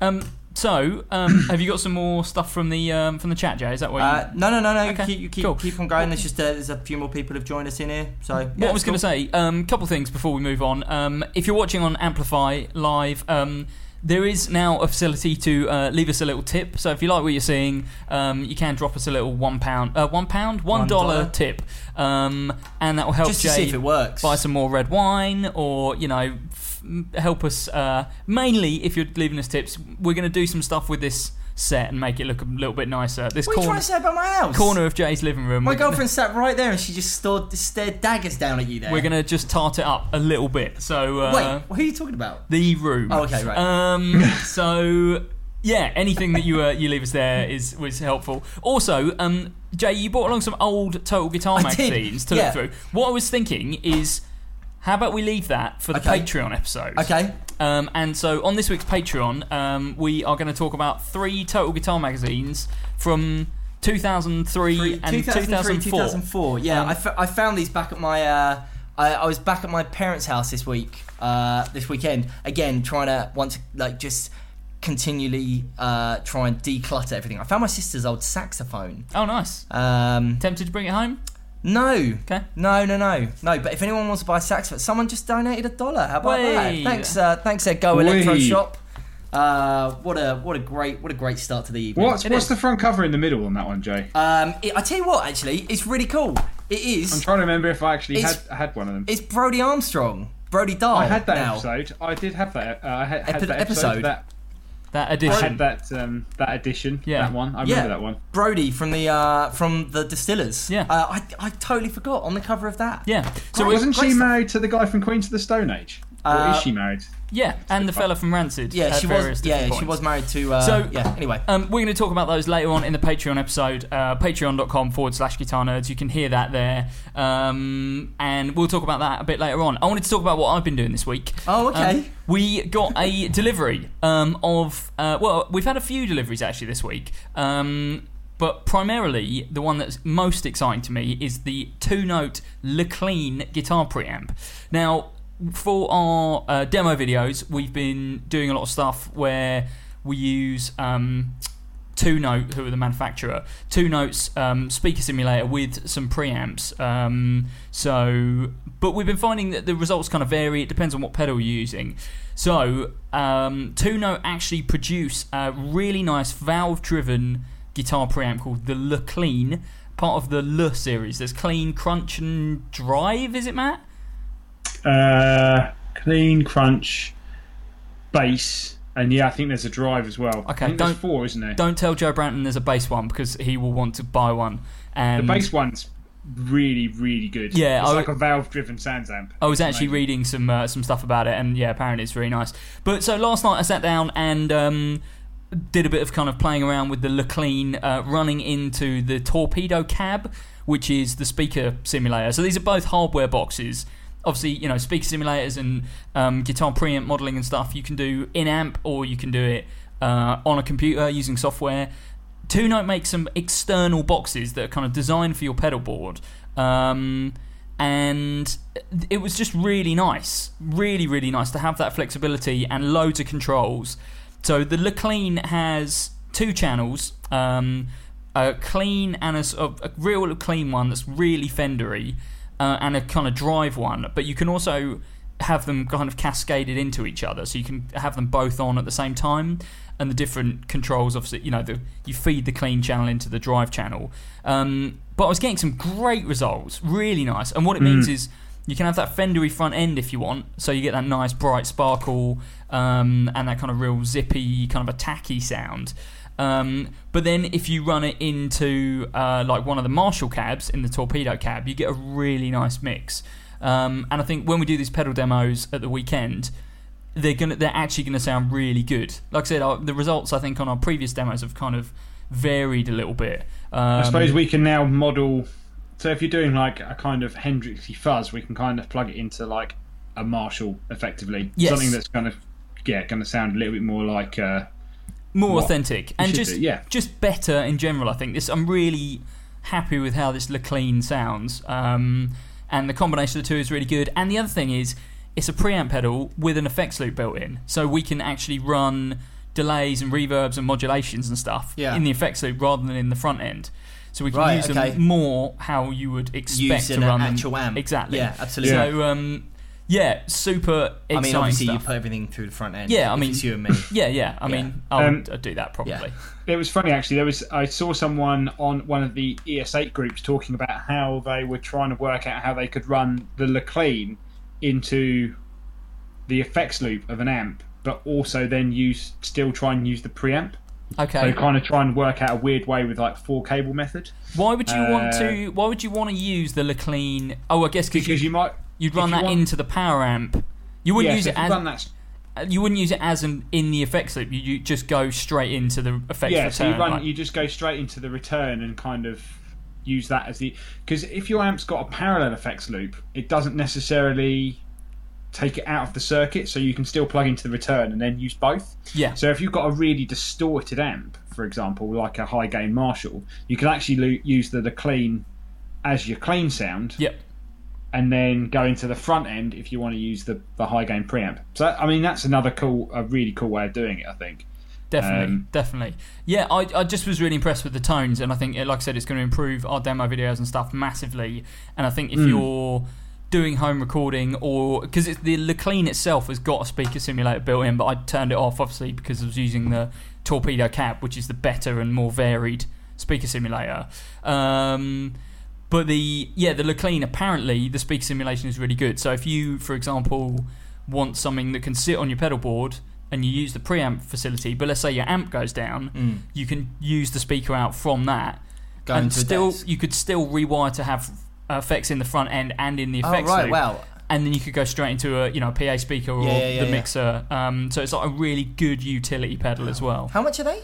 A: Um. So, um, have you got some more stuff from the um, from the chat, Jay? Is that what you?
C: Uh, no, no, no, no.
A: Okay,
C: Keep, keep,
A: cool.
C: keep on going. There's just uh, there's a few more people have joined us in here. So yeah,
A: what I was
C: it's
A: going to say, a um, couple things before we move on. Um, if you're watching on Amplify Live, um, there is now a facility to uh, leave us a little tip. So if you like what you're seeing, um, you can drop us a little one pound, uh, one pound, one dollar tip, um, and that will help
C: just to
A: Jay
C: see if it works.
A: buy some more red wine, or you know, help us. Uh, mainly, if you're leaving us tips, we're going to do some stuff with this set and make it look a little bit nicer. This
C: What are you
A: corner,
C: trying to say about my house?
A: corner of Jay's living room.
C: My
A: gonna-
C: girlfriend sat right there and she just stared, stared daggers down at you there.
A: We're gonna just tart it up a little bit. So uh,
C: Wait, who are you talking about?
A: the room.
C: Oh, okay, right.
A: Um, so yeah, anything that you uh, you leave us there is was helpful. Also, um, Jay, you brought along some old Total Guitar
C: I did,
A: magazines to
C: yeah.
A: look through. What I was thinking is, how about we leave that for the
C: Okay.
A: Patreon episode?
C: Okay.
A: Um, and so on this week's Patreon, um, we are going to talk about three Total Guitar magazines from 2003 and
C: 2003,
A: 2004.
C: 2004. Yeah,
A: Um,
C: I, f- I found these back at my. Uh, I, I was back at my parents' house this week, uh, this weekend. Again, trying to want to like just continually uh, try and declutter everything. I found my sister's old saxophone.
A: Oh, nice.
C: Um,
A: Tempted to bring it home?
C: No,
A: Okay.
C: no, no, no, no. But if anyone wants to buy a saxophone, someone just donated a dollar. How about
A: Way.
C: that? Thanks, uh, thanks, there, Go Electro
B: Wee.
C: Shop. Uh, what a what a great what a great start to the evening.
B: What's what's the front cover in the middle on that one, Jay?
C: Um, it, I tell you what, actually, it's really cool. It is.
B: I'm trying to remember if I actually had
C: It's-
B: had one of them.
C: It's Brody Armstrong. Brody Dalle.
B: I had that
C: now.
B: episode. I did have that. Uh, I had, had that episode.
C: episode?
B: That
A: That
B: I
A: edition.
B: had that um, that edition.
A: Yeah.
B: That one. I
C: Yeah.
B: remember that one.
C: Brody from the uh, from the Distillers.
A: Yeah.
C: Uh, I I totally forgot on the cover of that.
A: Yeah. So
C: Great.
B: Wasn't
C: great
B: she
C: stuff.
B: married to the guy from Queens of the Stone Age? Or
C: Uh,
B: is she married?
A: yeah, and the fella from Rancid.
C: Yeah, she was. Yeah,
A: different
C: she was married to. Uh,
A: So-
C: yeah. Anyway.
A: Um, we're going to talk about those later on in the Patreon episode, uh, patreon.com forward slash guitar nerds. You can hear that there. Um, and we'll talk about that a bit later on. I wanted to talk about what I've been doing this week.
C: Oh, okay.
A: Um, we got a delivery um, of, uh, well, we've had a few deliveries actually this week. Um, but primarily, the one that's most exciting to me is the two note Leclean guitar preamp. Now, for our uh, demo videos, we've been doing a lot of stuff where we use um, Two Note, who are the manufacturer, Two Notes um, speaker simulator with some preamps. Um, so, but we've been finding that the results kind of vary. It depends on what pedal you're using. So, um, Two Note actually produce a really nice valve-driven guitar preamp called the Le Clean, part of the Le series. There's Clean, Crunch, and Drive. Is it Matt?
B: Uh, clean crunch, bass, and yeah, I think there's a drive as well.
A: Okay, don't-
B: four, isn't there?
A: Don't tell Joe Branton there's a bass one because he will want to buy one. And
B: The bass one's really, really good.
A: Yeah,
B: it's
A: I-
B: like a valve-driven Sans amp.
A: I was actually
B: Amazing.
A: reading some uh, some stuff about it, and yeah, apparently it's very nice. But so last night I sat down and um, did a bit of kind of playing around with the Leclean, uh, running into the Torpedo Cab, which is the speaker simulator. So these are both hardware boxes. Obviously, you know, speaker simulators and um, guitar preamp modeling and stuff. You can do in amp or you can do it uh, on a computer using software. Two Note makes some external boxes that are kind of designed for your pedal board. Um, and it was just really nice, really, really nice to have that flexibility and loads of controls. So the Leclean has two channels, um, a clean and a real clean one that's really Fendery, uh, and a kind of drive one. But you can also have them kind of cascaded into each other, so you can have them both on at the same time. And the different controls, obviously, you know, the, you feed the clean channel into the drive channel. Um, but I was getting some great results, really nice. And what it means is you can have that fendery front end if you want, so you get that nice bright sparkle um, and that kind of real zippy, kind of attacky sound. Um, but then if you run it into uh, like one of the Marshall cabs in the torpedo cab, you get a really nice mix. Um, and I think when we do these pedal demos at the weekend, they're gonna they're actually gonna sound really good. Like I said, our, the results I think on our previous demos have kind of varied a little bit. Um,
B: I suppose we can now model. So if you're doing like a kind of Hendrixy fuzz, we can kind of plug it into like a Marshall, effectively.
A: Yes.
B: Something that's kind of yeah, going to sound a little bit more like. Uh,
A: more
B: what
A: authentic and just
B: do, yeah.
A: just better in general. I think this. I'm really happy with how this Leclean sounds, um, and the combination of the two is really good. And the other thing is, it's a preamp pedal with an effects loop built in, so we can actually run delays and reverbs and modulations and stuff
C: Yeah.
A: in the effects loop rather than in the front end. So we can
C: Right,
A: use
C: okay.
A: them more how you would expect to
C: an
A: run them.
C: actual amp.
A: Exactly.
C: Yeah, absolutely.
A: So um, yeah, super exciting
C: I mean, obviously,
A: stuff.
C: you put everything through the front end.
A: Yeah, I
C: if
A: mean-
C: it's you and me.
A: yeah, yeah. I mean,
C: Yeah.
A: I'll,
B: Um,
A: I'll do that probably.
B: It was funny actually. There was I saw someone on one of the ES8 groups talking about how they were trying to work out how they could run the Leclean into the effects loop of an amp, but also then use still try and use the preamp.
A: Okay.
B: So kind of try and work out a weird way with like four cable method
A: Why would you want
B: Uh,
A: to? Why would you want to use the Leclean? Oh, I guess because
B: because
A: you,
B: you might
A: you'd run
B: you
A: that
B: want-
A: into the power amp. You wouldn't
B: yeah,
A: use
B: so
A: it as
B: that
A: you wouldn't use it as an in the effects loop. You, you just go straight into the effects
B: yeah,
A: return.
B: so you run,
A: like-
B: you just go straight into the return and kind of use that as the because if your amp's got a parallel effects loop, it doesn't necessarily take it out of the circuit, so you can still plug into the return and then use both.
A: yeah.
B: So if you've got a really distorted amp, for example, like a high gain Marshall, you can actually lo- use the, the clean as your clean sound,
A: Yep.
B: And then go into the front end if you want to use the, the high gain preamp. So I mean that's another cool, a really cool way of doing it. I think.
A: Definitely,
B: Um,
A: definitely. Yeah, I, I just was really impressed with the tones, and I think, like I said, it's going to improve our demo videos and stuff massively. And I think if you're doing home recording, or because the Leclean itself has got a speaker simulator built in, but I turned it off obviously because I was using the Torpedo Cab, which is the better and more varied speaker simulator. Um, but the yeah, the Leclean apparently the speaker simulation is really good. So if you, for example, want something that can sit on your pedal board and you use the preamp facility, but let's say your amp goes down, you can use the speaker out from that,
C: Go
A: and
C: into
A: still
C: desk.
A: you could still rewire to have uh, effects in the front end and in the effects
C: Oh,
A: effects
C: right,
A: loop.
C: wow.
A: And then you could go straight into a you know a PA speaker or
C: Yeah, yeah, yeah,
A: the
C: yeah.
A: mixer. Um, so it's like a really good utility pedal as well.
C: How much are they?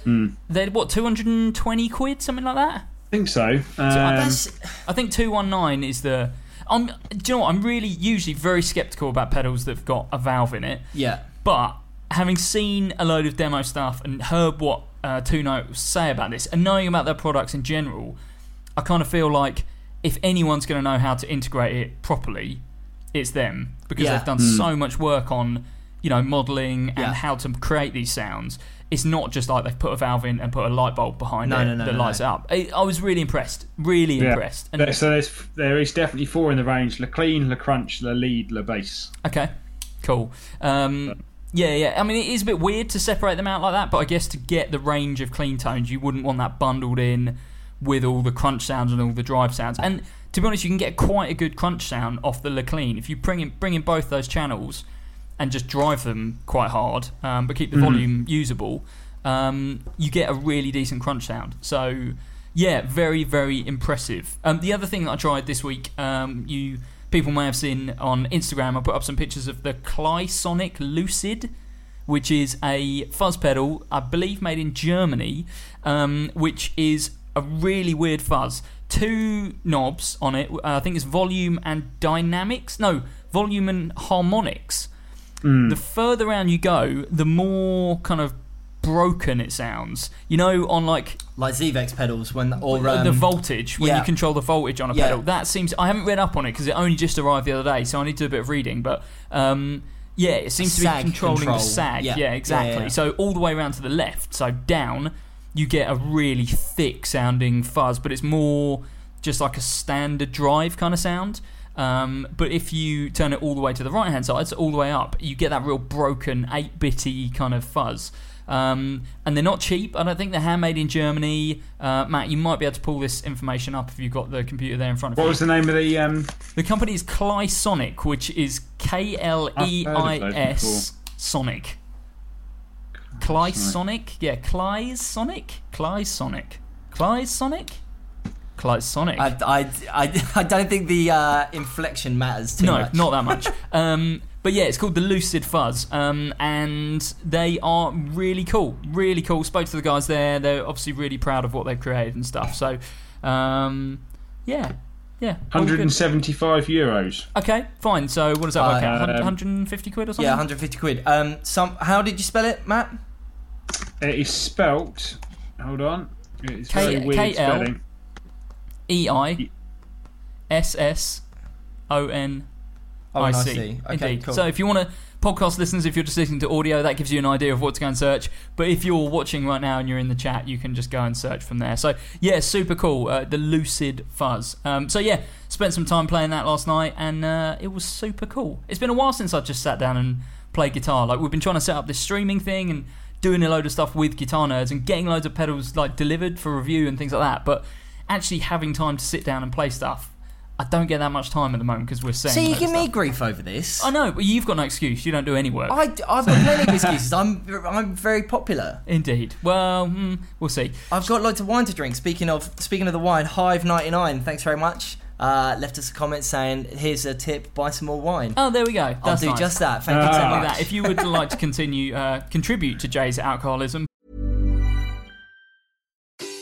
A: They're what two hundred and twenty quid, something like that.
B: I think so. Um,
C: That's-
A: I think two one nine is the. I'm. Do you know what? I'm really usually very skeptical about pedals that've got a valve in it.
C: yeah.
A: But having seen a load of demo stuff and heard what uh, Two Notes say about this, and knowing about their products in general, I kind of feel like if anyone's going to know how to integrate it properly, it's them because
C: Yeah.
A: they've done so much work on, you know, modelling and
C: Yeah.
A: how to create these sounds. It's not just like they've put a valve in and put a light bulb behind
C: No,
A: it
C: no, no,
A: that
C: no,
A: lights
C: no.
A: it up. I, I was really impressed, really
B: yeah.
A: impressed. And
B: There- so there's there is definitely four in the range: Le Clean, Le Crunch, Le Lead, Le Bass.
A: Okay, cool. Um, yeah, yeah. I mean, it is a bit weird to separate them out like that, but I guess to get the range of clean tones, you wouldn't want that bundled in with all the crunch sounds and all the drive sounds. And to be honest, you can get quite a good crunch sound off the Le Clean if you bring in bring in both those channels and just drive them quite hard, um, but keep the volume usable. Um, you get a really decent crunch sound. So yeah, very very impressive. Um, the other thing that I tried this week, um, you people may have seen on Instagram. I put up some pictures of the Kleisonic Lucid, which is a fuzz pedal, I believe made in Germany, um, which is a really weird fuzz. Two knobs on it. Uh, I think it's volume and dynamics. No, volume and harmonics. The further around you go, the more kind of broken it sounds. You know, on like
C: Like Zvex pedals when or um,
A: the voltage when
C: yeah.
A: you control the voltage on a
C: Yeah.
A: pedal. That seems I haven't read up on it because it only just arrived the other day, so I need to do a bit of reading. But um, yeah, it seems to be controlling
C: control.
A: the sag.
C: Yeah.
A: Yeah,
C: Yeah,
A: exactly.
C: yeah.
A: So all the way around to the left, so down, you get a really thick sounding fuzz, but it's more just like a standard drive kind of sound. Um, but if you turn it all the way to the right hand side, so all the way up, you get that real broken 8 bitty kind of fuzz. Um, and they're not cheap. I don't think they're handmade in Germany. Uh, Matt, you might be able to pull this information up if you've got the computer there in front of
B: What
A: you.
B: What was the name of the? Um,
A: The company is Kleisonic, which is K L E I S Sonic. Kleisonic? Yeah, Kleisonic? Kleisonic. Kleisonic? Kleisonic.
C: I, I, I, I don't think the uh, inflection matters too
A: no,
C: much.
A: not that much. um, but yeah, it's called the Lucid Fuzz, um, and they are really cool, really cool. Spoke to the guys there; they're obviously really proud of what they've created and stuff. So, um, yeah, yeah,
B: 175 euros.
A: Okay, fine. So what does that work
C: Uh,
A: out?
B: um,
A: 150 quid or something?
C: Yeah, 150 quid. Um, some. How did you spell it, Matt?
B: It is spelt. Hold on. It's
A: K-
B: very weird
A: KL.
B: spelling.
A: E I S S O N
C: Oh,
A: I see.
C: Okay, cool.
A: So if you want to podcast listeners, if you're just listening to audio, that gives you an idea of what to go and search. But if you're watching right now and you're in the chat, you can just go and search from there. So yeah, super cool. Uh, the Lucid Fuzz. Um, so yeah, spent some time playing that last night, and uh, it was super cool. It's been a while since I've just sat down and played guitar. Like we've been trying to set up this streaming thing and doing a load of stuff with guitar nerds and getting loads of pedals like delivered for review and things like that. But actually having time to sit down and play stuff. I don't get that much time at the moment because we're saying.
C: So you give me grief over this.
A: I know, but you've got no excuse. You don't do any work.
C: I, I've got plenty of excuses. I'm, I'm very popular.
A: Indeed. Well, hmm, we'll see.
C: I've got loads of wine to drink. Speaking of speaking of the wine, Hive ninety nine. Thanks very much. Uh, left us a comment saying, "Here's a tip: buy some more wine."
A: Oh, there we go.
C: I'll
A: That's
C: do
A: nice.
C: just that. Thank you so much.
A: that. If you would like to continue uh, contribute to Jay's alcoholism,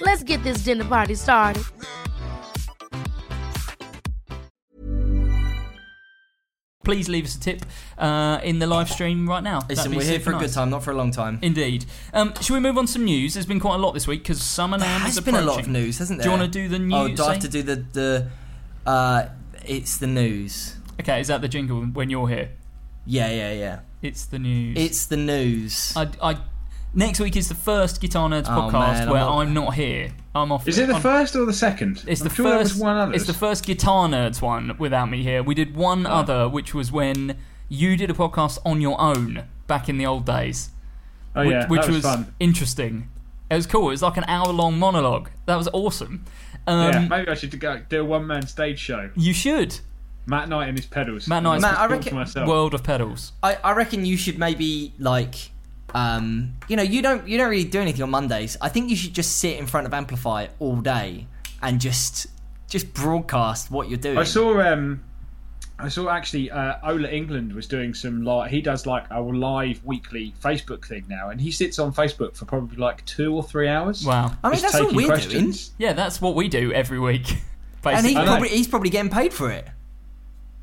D: Let's get this dinner party started.
A: please leave us a tip uh, in the live stream right now. That'd
C: Listen,
A: be
C: we're here
A: super
C: for a good time, not for a long time.
A: Indeed. Um, should we move on to some news? There's been quite a lot this week because Summer
C: There
A: Lamb is
C: has been a lot of
A: approaching.
C: news, hasn't there?
A: Do you want to do the
C: Oh,
A: news?
C: do I have
A: say?
C: to do the the? Uh, it's the news.
A: Okay, is that the jingle when you're here?
C: Yeah, yeah, yeah.
A: It's the news.
C: It's the news.
A: I, I, next week is the first Guitar Nerds
C: Oh,
A: podcast
C: man, I'm
A: where
C: not-
A: I'm not here. I'm off.
B: Is it the
A: I'm-
B: first or the second?
A: It's
B: I'm
A: the
B: sure there
A: first.
B: was one other.
A: It's the first Guitar Nerds one without me here. We did one
B: Oh.
A: other, which was when you did a podcast on your own back in the old days,
B: Oh
A: which,
B: yeah,
A: which
B: that was,
A: was
B: fun.
A: interesting. It was cool. It was like an hour long monologue. That was awesome. Um,
B: yeah, maybe I should go do a one man stage show.
A: You should.
B: Matt Knight and his pedals.
A: Matt Knight's
C: Matt, I
B: Talk to
C: reckon-
B: myself.
A: World of Pedals.
C: I, I reckon you should maybe like um you know you don't you don't really do anything on Mondays. I think you should just sit in front of Amplify all day and just just broadcast what you're doing.
B: I saw um I saw actually uh, Ola Englund was doing some like he does like a live weekly Facebook thing now, and he sits on Facebook for probably like two or three hours.
A: Wow.
C: I mean
B: just
C: that's all
B: taking
C: we're
B: questions.
A: Yeah, that's what we do every week.
C: doing, and he's
A: Basically.
B: I know.
C: probably he's probably getting paid for it.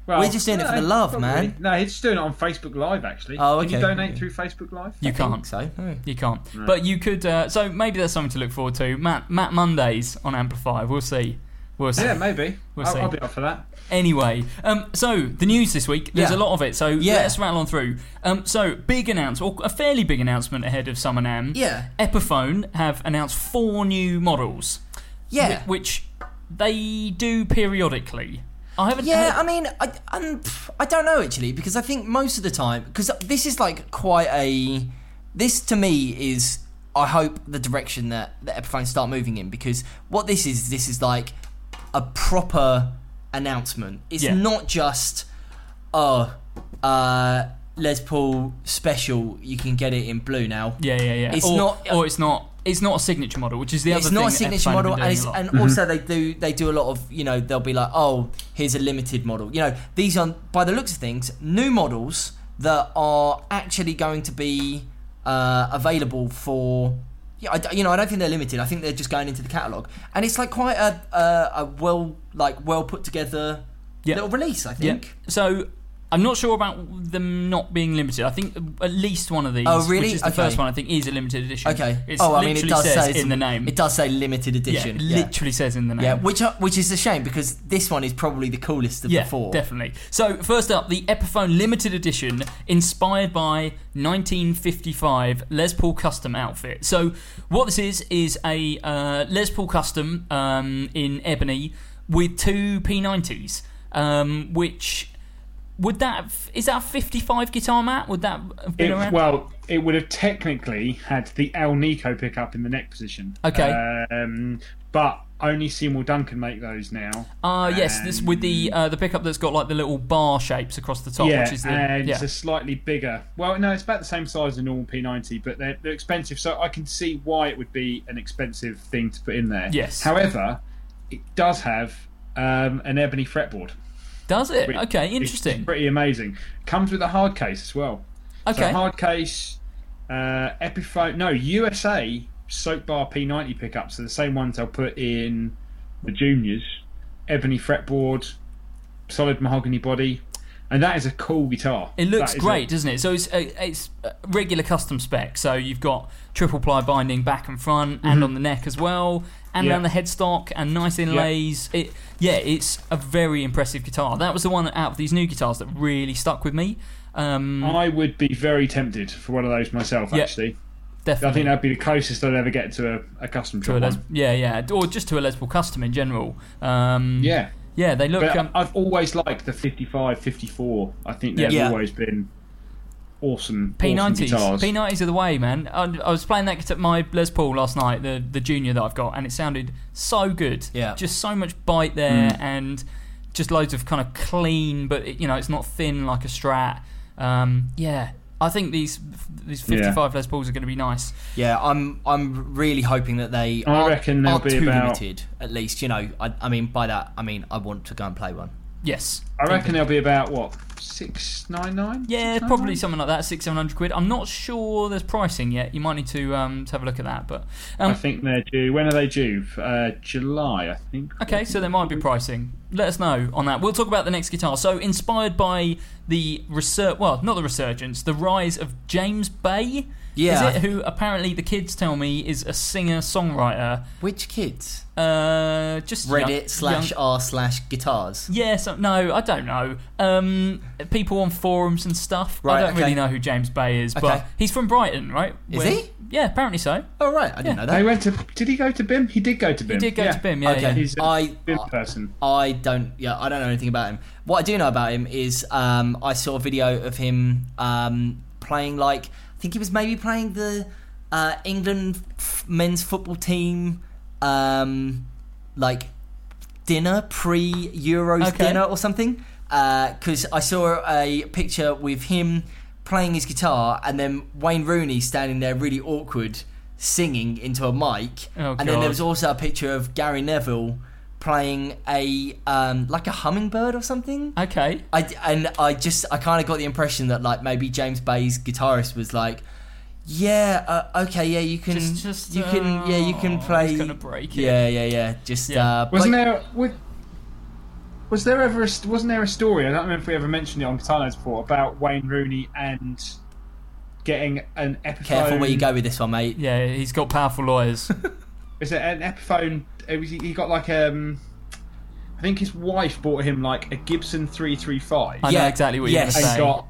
B: Well,
C: We're just doing it for the love,
B: probably.
C: man.
B: No, he's just doing it on Facebook Live actually.
C: Oh,
B: Can you
C: okay.
B: donate through Facebook Live?
A: you
C: I
A: can't.
C: think so. Hmm.
A: You can't. But you could. Uh, so maybe there's something to look forward to. Matt Matt Mondays on Amplify. We'll see. We'll see.
B: Yeah, maybe.
A: We'll
B: I'll,
A: see.
B: I'll be up for that.
A: Anyway, um, so the news this week, there's
C: Yeah.
A: a lot of it, so
C: Yeah.
A: let's rattle on through. Um, so, big announcement, or a fairly big announcement ahead of Summer NAMM.
C: Yeah.
A: Epiphone have announced four new models.
C: Yeah.
A: whi- Which they do periodically. I haven't.
C: Yeah, I mean, I, I'm, I don't know actually because I think most of the time because this is like quite a this to me is I hope the direction that the Epiphone start moving in because what this is this is like a proper announcement. It's
A: Yeah.
C: not just oh uh Les Paul special you can get it in blue now.
A: yeah, yeah, yeah.
C: It's
A: or,
C: not-
A: or it's not. It's not a signature model, which is the
C: it's
A: other
C: not a
A: thing. that
C: signature model,
A: been
C: and,
A: doing
C: it's,
A: a lot.
C: and also they do they do a lot of you know they'll be like oh here's a limited model you know these are by the looks of things new models that are actually going to be uh, available for yeah I d you know I don't think they're limited I think they're just going into the catalog and it's like quite a a, a well like well put together
A: Yeah.
C: little release I
A: Yeah.
C: think
A: So I'm not sure about them not being limited. I think at least one of these,
C: Oh, really?
A: which is the
C: Okay.
A: first one, I think is a limited edition.
C: okay
A: It's
C: oh I mean it does
A: says
C: say
A: in the name.
C: it does say limited
A: yeah,
C: edition
A: it literally says in the name.
C: yeah which are, which is a shame because this one is probably the coolest of
A: Yeah,
C: the four
A: definitely. So first up, the Epiphone limited edition, inspired by 1955 Les Paul custom outfit. So what this is is a uh, Les Paul custom um, in ebony with two P90s, um, which. Would that have- is that a 55 guitar mat? Would that have been
B: It,
A: around?
B: well, it would have technically had the Alnico pickup in the neck position.
A: Okay.
B: Um, but only Seymour Duncan make those now.
A: Ah, yes, this with the uh, the pickup that's got like the little bar shapes across the top,
B: yeah,
A: which is the
B: and
A: yeah.
B: it's a slightly bigger. Well, no, it's about the same size as a normal P90, but they're, they're expensive. So I can see why it would be an expensive thing to put in there.
A: Yes.
B: However, it does have um, an ebony fretboard.
A: Does it? Okay, interesting.
B: Pretty amazing. Comes with a hard case as well.
A: Okay.
B: So hard case, uh, Epiphone, no USA soap bar P90 pickups are the same ones I'll put in the juniors. Ebony fretboard, solid mahogany body, and that is a cool guitar.
A: It looks great,
B: a-
A: doesn't it? So it's a, it's a regular custom spec. So you've got triple ply binding back and front, and mm-hmm. on the neck as well, and.
B: Yeah.
A: around the headstock, and nice inlays. It yeah, it's a very impressive guitar. That was the one out of these new guitars that really stuck with me. Um,
B: I would be very tempted for one of those myself.
A: Yeah,
B: Actually,
A: definitely.
B: I think that'd be the closest I'd ever get to a, a custom
A: to a Les, yeah, yeah, or just to a Les Paul custom in general. Um,
B: Yeah.
A: yeah, they look. Um,
B: I've always liked the 55, 54. I think they've
C: Yeah.
B: always been awesome. awesome
A: P90s.
B: guitars.
A: P90s are the way, man. I, I was playing that guitar, at my Les Paul last night, the the junior that I've got, and it sounded so good.
C: Yeah.
A: Just so much bite there,
B: Hmm.
A: and just loads of kind of clean, but it, you know, it's not thin like a Strat. Um, yeah, I think these these 55 Les Pauls are going to be nice.
C: Yeah, I'm I'm really hoping that they
B: I
C: aren't,
B: reckon they'll
C: aren't
B: be
C: too
B: about-
C: limited. At least, you know, I, I mean by that I mean I want to go and play one.
A: Yes.
B: I reckon they'll be about what six nine nine.
A: Yeah, probably something like that, six, seven hundred quid. I'm not sure there's pricing yet. You might need to um, to have a look at that. But um,
B: I think they're due. When are they due? Uh, July, I think.
A: Okay, so there might be pricing. Let us know on that. We'll talk about the next guitar. So, inspired by the research, well, not the resurgence, the rise of James Bay.
C: Yeah.
A: Is it who apparently the kids tell me is a singer songwriter?
C: Which kids?
A: Uh, just young-
C: Reddit slash
A: young-
C: r slash guitars.
A: Yeah, so, no, I don't know. Um, people on forums and stuff.
C: Right,
A: I don't
C: okay.
A: really know who James Bay is,
C: Okay.
A: but he's from Brighton, right?
C: Is he?
A: Yeah, apparently so.
C: Oh right, I didn't know
B: They
C: that.
B: went to. Did he go to BIMM? He did go to BIMM.
A: He did go
B: yeah.
A: to BIMM, yeah.
C: Okay.
A: yeah.
B: He's a
C: I-
B: BIMM
C: I-
B: person.
C: I don't. Yeah, I don't know anything about him. What I do know about him is um, I saw a video of him um, playing like I think he was maybe playing the uh, England f- men's football team um, like dinner pre Euros
A: Okay.
C: dinner or something. Because I saw a picture with him playing his guitar and then Wayne Rooney standing there really awkward singing into a mic.
A: Oh,
C: and then there was also a picture of Gary Neville playing a um, like a hummingbird or something.
A: Okay.
C: I and I just I kind of got the impression that like maybe James Bay's guitarist was like, yeah, uh, okay, yeah, you can,
A: Just- just,
C: you can, yeah, you
A: oh,
C: can play.
A: gonna break it.
C: Yeah, yeah, yeah. Just
A: Yeah.
C: Uh,
B: Wasn't
C: play-
B: there? Was, was there ever? A, wasn't there a story? I don't remember if we ever mentioned it on Guitar Nerds before about Wayne Rooney and getting an Epiphone.
C: Careful where you go with this one, mate.
A: Yeah, he's got powerful lawyers.
B: Is it an Epiphone? It was, he got like um I think his wife bought him like a Gibson 335
A: I know exactly what you're
C: yes.
A: going
B: and got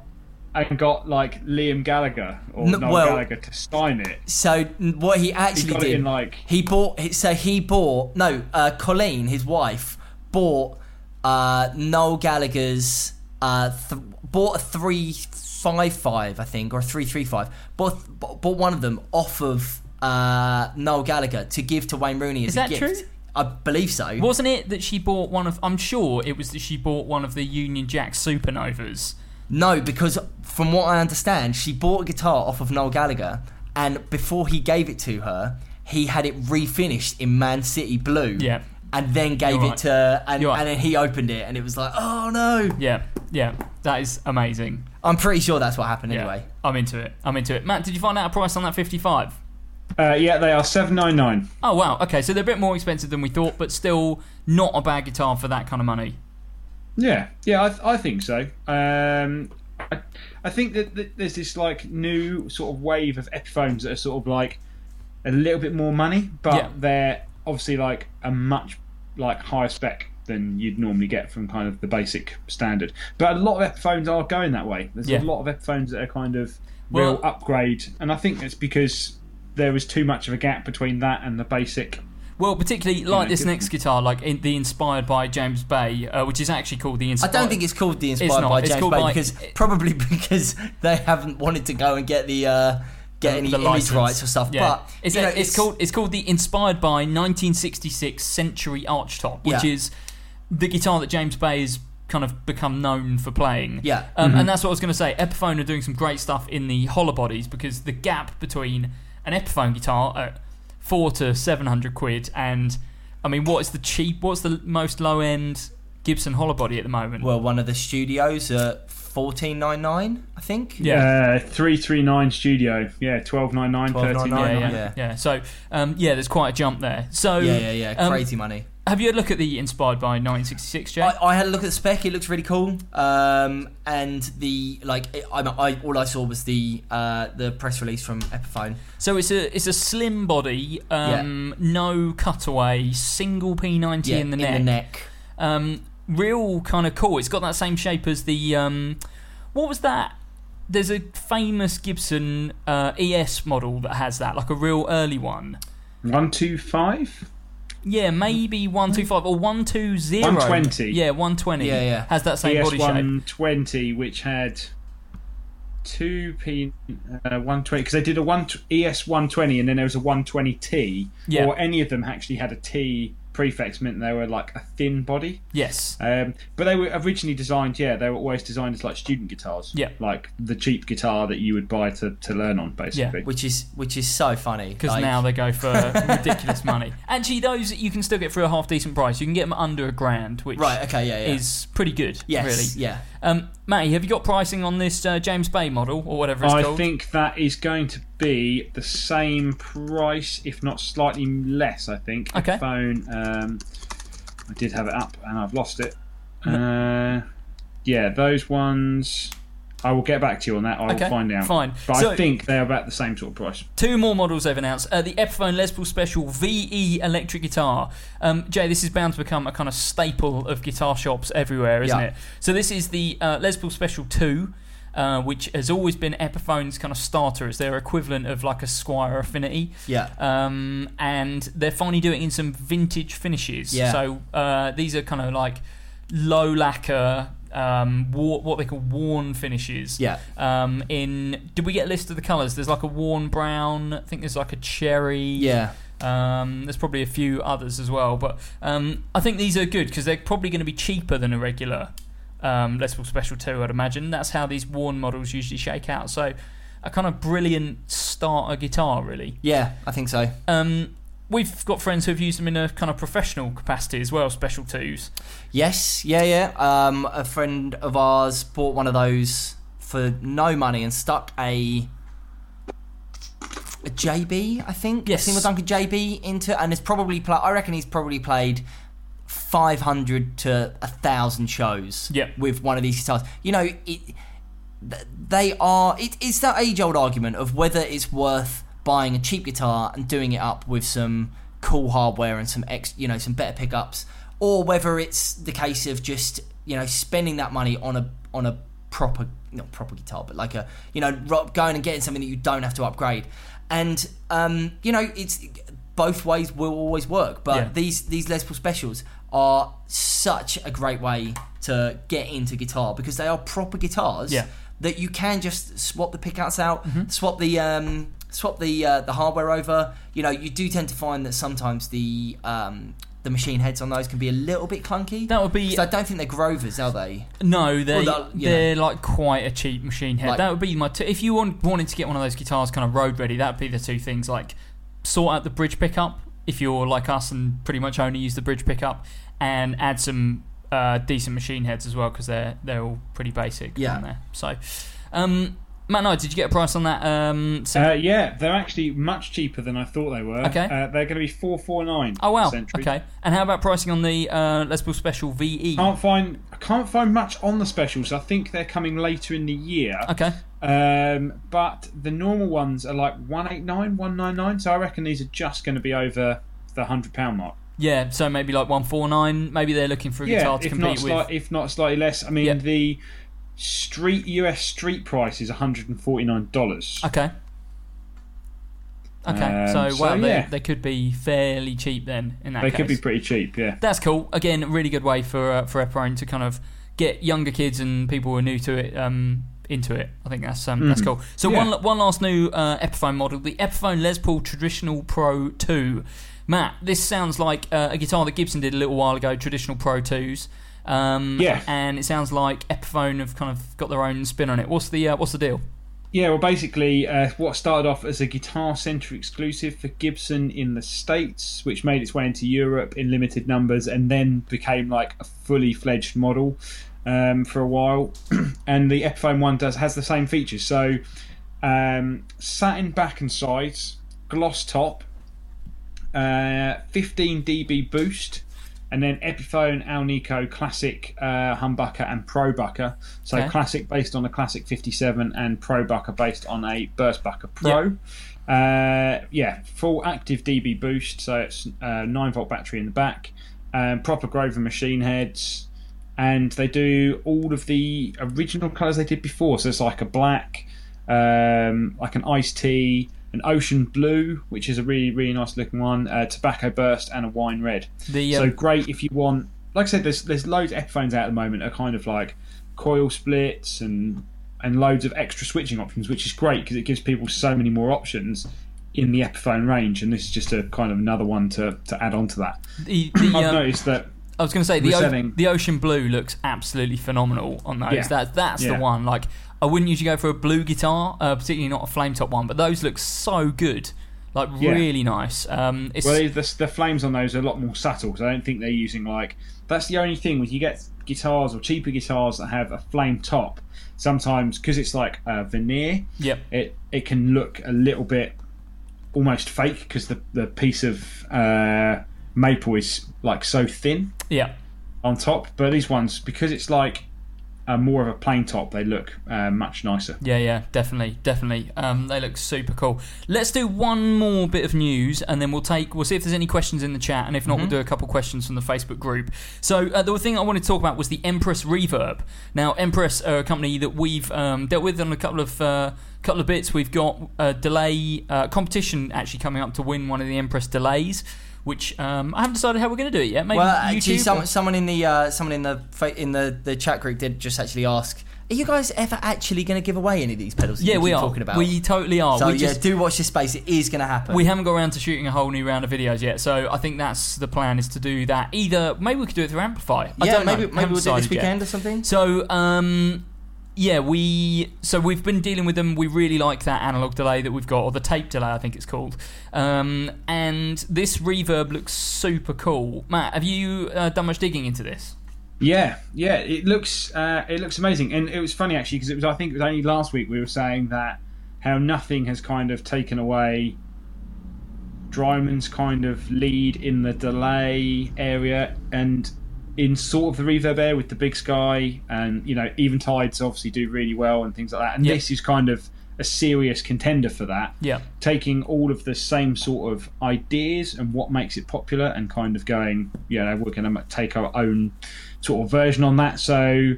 B: and got like Liam Gallagher or
C: No,
B: Noel
C: well-
B: Gallagher to sign it.
C: So what he actually
B: got it
C: did,
B: in, like-
C: he bought. So he bought no, uh, Colleen, his wife, bought uh, Noel Gallagher's. Uh, th- bought a three five five, I think, or a three three five. Bought bought one of them off of uh, Noel Gallagher to give to Wayne Rooney as
A: Is
C: a gift.
A: true?
C: I believe so.
A: Wasn't it that she bought one of? I'm sure it was that she bought one of the Union Jack Supernovas.
C: No, because from what I understand, she bought a guitar off of Noel Gallagher, and before he gave it to her, he had it refinished in Man City blue.
A: Yeah.
C: And then gave
A: You're
C: it to, and,
A: right.
C: and then he opened it, and it was like, oh no!
A: Yeah, yeah, that is amazing.
C: I'm pretty sure that's what happened
A: Yeah,
C: anyway.
A: I'm into it. I'm into it. Matt, did you find out a price on that 55?
B: Uh, yeah, they are 799.
A: Oh wow, okay, so they're a bit more expensive than we thought, but still not a bad guitar for that kind of money.
B: Yeah, yeah, I, th- I think so. Um, I, I think that, that there's this like new sort of wave of Epiphones that are sort of like a little bit more money, but
A: Yeah.
B: they're obviously like a much like higher spec than you'd normally get from kind of the basic standard. But a lot of Epiphones are going that way. There's
A: Yeah.
B: a lot of Epiphones that are kind of
A: Well-
B: real upgrade, and I think it's because there was too much of a gap between that and the basic.
A: Well, particularly like
B: know,
A: this next guitar, like in, the Inspired by James Bay, uh, which is actually called the inspired.
C: I don't think it's called the Inspired by
A: It's
C: James Bay
A: by-
C: because probably because they haven't wanted to go and get the uh, get any
A: the
C: image rights or stuff.
A: Yeah.
C: But
A: it's,
C: you know,
A: it's, called it's called the Inspired by 1966 Century Archtop, which
C: Yeah.
A: is the guitar that James Bay has kind of become known for playing.
C: Yeah.
A: um, and that's what I was going to say. Epiphone are doing some great stuff in the hollow bodies because the gap between an Epiphone guitar at four to seven hundred quid and I mean, what is the cheap? What's the most low end Gibson hollow body at the moment?
C: well, one of the studios at fourteen nine nine, I think.
A: Yeah.
B: Uh, 339 Studio, yeah, 1299,
C: 1299,
A: yeah,
B: 1399.
A: yeah, yeah,
C: yeah.
A: So, um, yeah, there's quite a jump there. So,
C: Yeah, yeah, yeah.
A: um,
C: Crazy money.
A: Have you had a look at the Inspired by 1966, Jay?
C: I, I had a look at the spec. It looks really cool. Um, and the like, it, I, I all I saw was the uh, the press release from Epiphone.
A: So it's a it's a slim body, um, no cutaway, single P90
C: Yeah,
A: in the neck.
C: In the neck.
A: Um, real kind of cool. It's got that same shape as the um, what was that? There's a famous Gibson uh, ES model that has that, like a real early one.
B: 125?
A: Yeah, maybe one two five or one two zero.
B: 120.
A: Yeah, one twenty.
C: Yeah, yeah.
A: Has that same
B: ES
A: body shape.
B: 120, which had two P uh, 120 because they did a one ES 120 and then there was a 120T,
A: Yeah.
B: or any of them actually had a T prefix meant they were like a thin body.
A: Yes.
B: Um, but they were originally designed, yeah, they were always designed as like student guitars.
A: Yeah.
B: Like the cheap guitar that you would buy to, to learn on, basically.
C: Yeah, which is which is so funny
A: Because
C: Like,
A: now they go for ridiculous money. Actually, those you can still get for a half decent price. You can get them under a grand, which
C: right, okay, yeah, yeah,
A: is pretty good.
C: yes,
A: really.
C: yeah.
A: Um, Matty, have you got pricing on this uh, James Bay model or whatever it's
B: I
A: called?
B: I think that is going to be the same price, if not slightly less. I think.
A: Okay.
B: Phone. Um, I did have it up and I've lost it. Uh, yeah, those ones. I will get back to you on that. I
A: Okay,
B: will find out.
A: fine.
B: But
A: So-
B: I think they're about the same sort of price.
A: Two more models they've announced. Uh, the Epiphone Les Paul Special VE electric guitar. Um, Jay, this is bound to become a kind of staple of guitar shops everywhere, isn't
C: Yeah.
A: it? So this is the uh, Les Paul Special 2. Uh, which has always been Epiphone's kind of starter. It's their equivalent of like a Squier Affinity.
C: Yeah.
A: Um, and they're finally doing it in some vintage finishes.
C: Yeah.
A: So uh, these are kind of like low lacquer, um, war, what they call worn finishes.
C: Yeah.
A: Um, in did we get a list of the colours? There's like a worn brown. I think there's like a cherry.
C: Yeah.
A: Um, there's probably a few others as well, but um, I think these are good because they're probably going to be cheaper than a regular um, Les Paul Special 2, I'd imagine. That's how these worn models usually shake out. So, a kind of brilliant starter guitar, really.
C: Yeah, I think so.
A: Um, we've got friends who've used them in a kind of professional capacity as well, Special 2s.
C: Yes, yeah, yeah. Um, a friend of ours bought one of those for no money and stuck a a JB, I think.
A: Yes.
C: A single Duncan JB into, and it's probably. I reckon he's probably played. 500 to a thousand shows
A: Yeah.
C: with one of these guitars. You know, it, they are. It, it's that age old argument of whether it's worth buying a cheap guitar and doing it up with some cool hardware and some ex, you know, some better pickups, or whether it's the case of just you know spending that money on a on a proper not proper guitar, but like a you know going and getting something that you don't have to upgrade, and um, you know it's both ways will always work. But
A: Yeah.
C: these these Les Paul specials are such a great way to get into guitar because they are proper guitars
A: Yeah.
C: that you can just swap the pickups out,
A: Mm-hmm.
C: swap the um, swap the uh, the hardware over. You know, you do tend to find that sometimes the um, the machine heads on those can be a little bit clunky.
A: That would be-
C: So I don't think they're Grovers, are they?
A: No, they
C: Well, that- you
A: they're like quite a cheap machine head.
C: Like-
A: that would be my t- if you want, wanted to get one of those guitars kind of road ready. That would be the two things. Like sort out the bridge pickup if you're like us and pretty much only use the bridge pickup, and add some uh, decent machine heads as well because they're they're all pretty basic
C: Yeah.
A: there. So, um, Matt Knight, did you get a price on that? Um,
B: Uh, yeah, they're actually much cheaper than I thought they were.
A: Okay.
B: Uh, they're going to be four four nine.
A: oh wow,
B: Century.
A: okay. And how about pricing on the uh, Les Paul Special VE?
B: Can't find I can't find much on the specials. I think they're coming later in the year.
A: Okay,
B: Um, but the normal ones are like 189, 199. So I reckon these are just going to be over the hundred pound mark.
A: yeah. So maybe like one four nine. Maybe they're looking for a
B: Yeah,
A: guitar to compete
B: not,
A: with.
B: if not slightly less. I mean,
A: Yeah.
B: the street US street price is one hundred and forty nine dollars.
A: Okay. Okay,
B: Um,
A: so
B: so,
A: well, they,
B: yeah.
A: they could be fairly cheap then. In that
B: They
A: case,
B: could be pretty cheap. Yeah.
A: That's cool. Again, a really good way for uh, for Epiphone to kind of get younger kids and people who are new to it um, into it. I think that's um, that's cool. So.
B: Yeah.
A: one one last new uh, Epiphone model, the Epiphone Les Paul Traditional Pro Two. Matt, this sounds like uh, a guitar that Gibson did a little while ago, Traditional Pro Twos. Um,
B: Yeah.
A: and it sounds like Epiphone have kind of got their own spin on it. What's the uh, what's the deal?
B: Yeah, well, basically, uh, what started off as a Guitar Center exclusive for Gibson in the States, which made its way into Europe in limited numbers, and then became like a fully fledged model um, for a while. and the Epiphone one does has the same features. So, um, satin back and sides, gloss top, uh, 15 dB boost, and then Epiphone Alnico Classic uh, Humbucker and Pro Bucker. So
A: Okay.
B: Classic based on a Classic 57 and Pro Bucker based on a Burst Bucker Pro. Uh, yeah, full active dB boost, so it's uh, 9 volt battery in the back, um, proper Grover machine heads, and they do all of the original colours they did before. So it's like a black, um, like an iced tea, an ocean blue, which is a really really nice looking one, a tobacco burst, and a wine red.
A: The
B: so
A: um,
B: great if you want. Like I said, there's there's loads of Epiphones out at the moment are kind of like coil splits and and loads of extra switching options, which is great because it gives people so many more options in the Epiphone range. And this is just a kind of another one to, to add on to that.
A: the, the,
B: I've
A: um,
B: noticed that
A: I was going to say the o- the ocean blue looks absolutely phenomenal on those.
B: Yeah.
A: That that's the
B: Yeah.
A: one. Like I wouldn't usually go for a blue guitar, uh, particularly not a flame top one, but those look so good. Like
B: Yeah.
A: really nice. Um, it's
B: Well, the, the flames on those are a lot more subtle because I don't think they're using like. That's the only thing when you get guitars or cheaper guitars that have a flame top. Sometimes because it's like a veneer,
A: yep.
B: it it can look a little bit almost fake because the the piece of uh, maple is like so thin
A: Yeah.
B: on top. But these ones because it's like more of a plain top, they look uh, much nicer.
A: Yeah, yeah, definitely, definitely. Um, they look super cool. Let's do one more bit of news, and then we'll take. We'll see if there's any questions in the chat, and if not, we'll do a couple questions from the Facebook group. So uh, the thing I wanted to talk about was the Empress Reverb. Now, Empress are a company that we've um, dealt with on a couple of uh, couple of bits. We've got a delay uh, competition actually coming up to win one of the Empress delays. Which um, I haven't decided how we're going to do it yet. Maybe
C: Well, actually, some, someone in the uh, someone in the in the, the chat group did just actually ask, "Are you guys ever actually going to give away any of these pedals?"
A: yeah, we are
C: talking about.
A: We totally are.
C: so
A: we
C: yeah,
A: just,
C: do watch this space. It is going to happen.
A: We haven't got around to shooting a whole new round of videos yet, so I think that's the plan is to do that. Either maybe we could do it through Amplify. I
C: yeah,
A: don't know.
C: maybe
A: Haven't
C: maybe we'll do it this
A: decided yet.
C: weekend or something.
A: So, um, yeah, we so we've been dealing with them. We really like that analog delay that we've got, or the tape delay, I think it's called. Um, and this reverb looks super cool. Matt, have you uh, done much digging into this?
B: Yeah, yeah, it looks uh, it looks amazing, and it was funny actually because it was I think it was only last week we were saying that how nothing has kind of taken away Strymon's kind of lead in the delay area and in sort of the reverb air with the big sky and you know Eventides obviously do really well and things like that and
A: Yeah.
B: this is kind of a serious contender for that.
A: Yeah.
B: Taking all of the same sort of ideas and what makes it popular and kind of going, you know, we're going to take our own sort of version on that. So,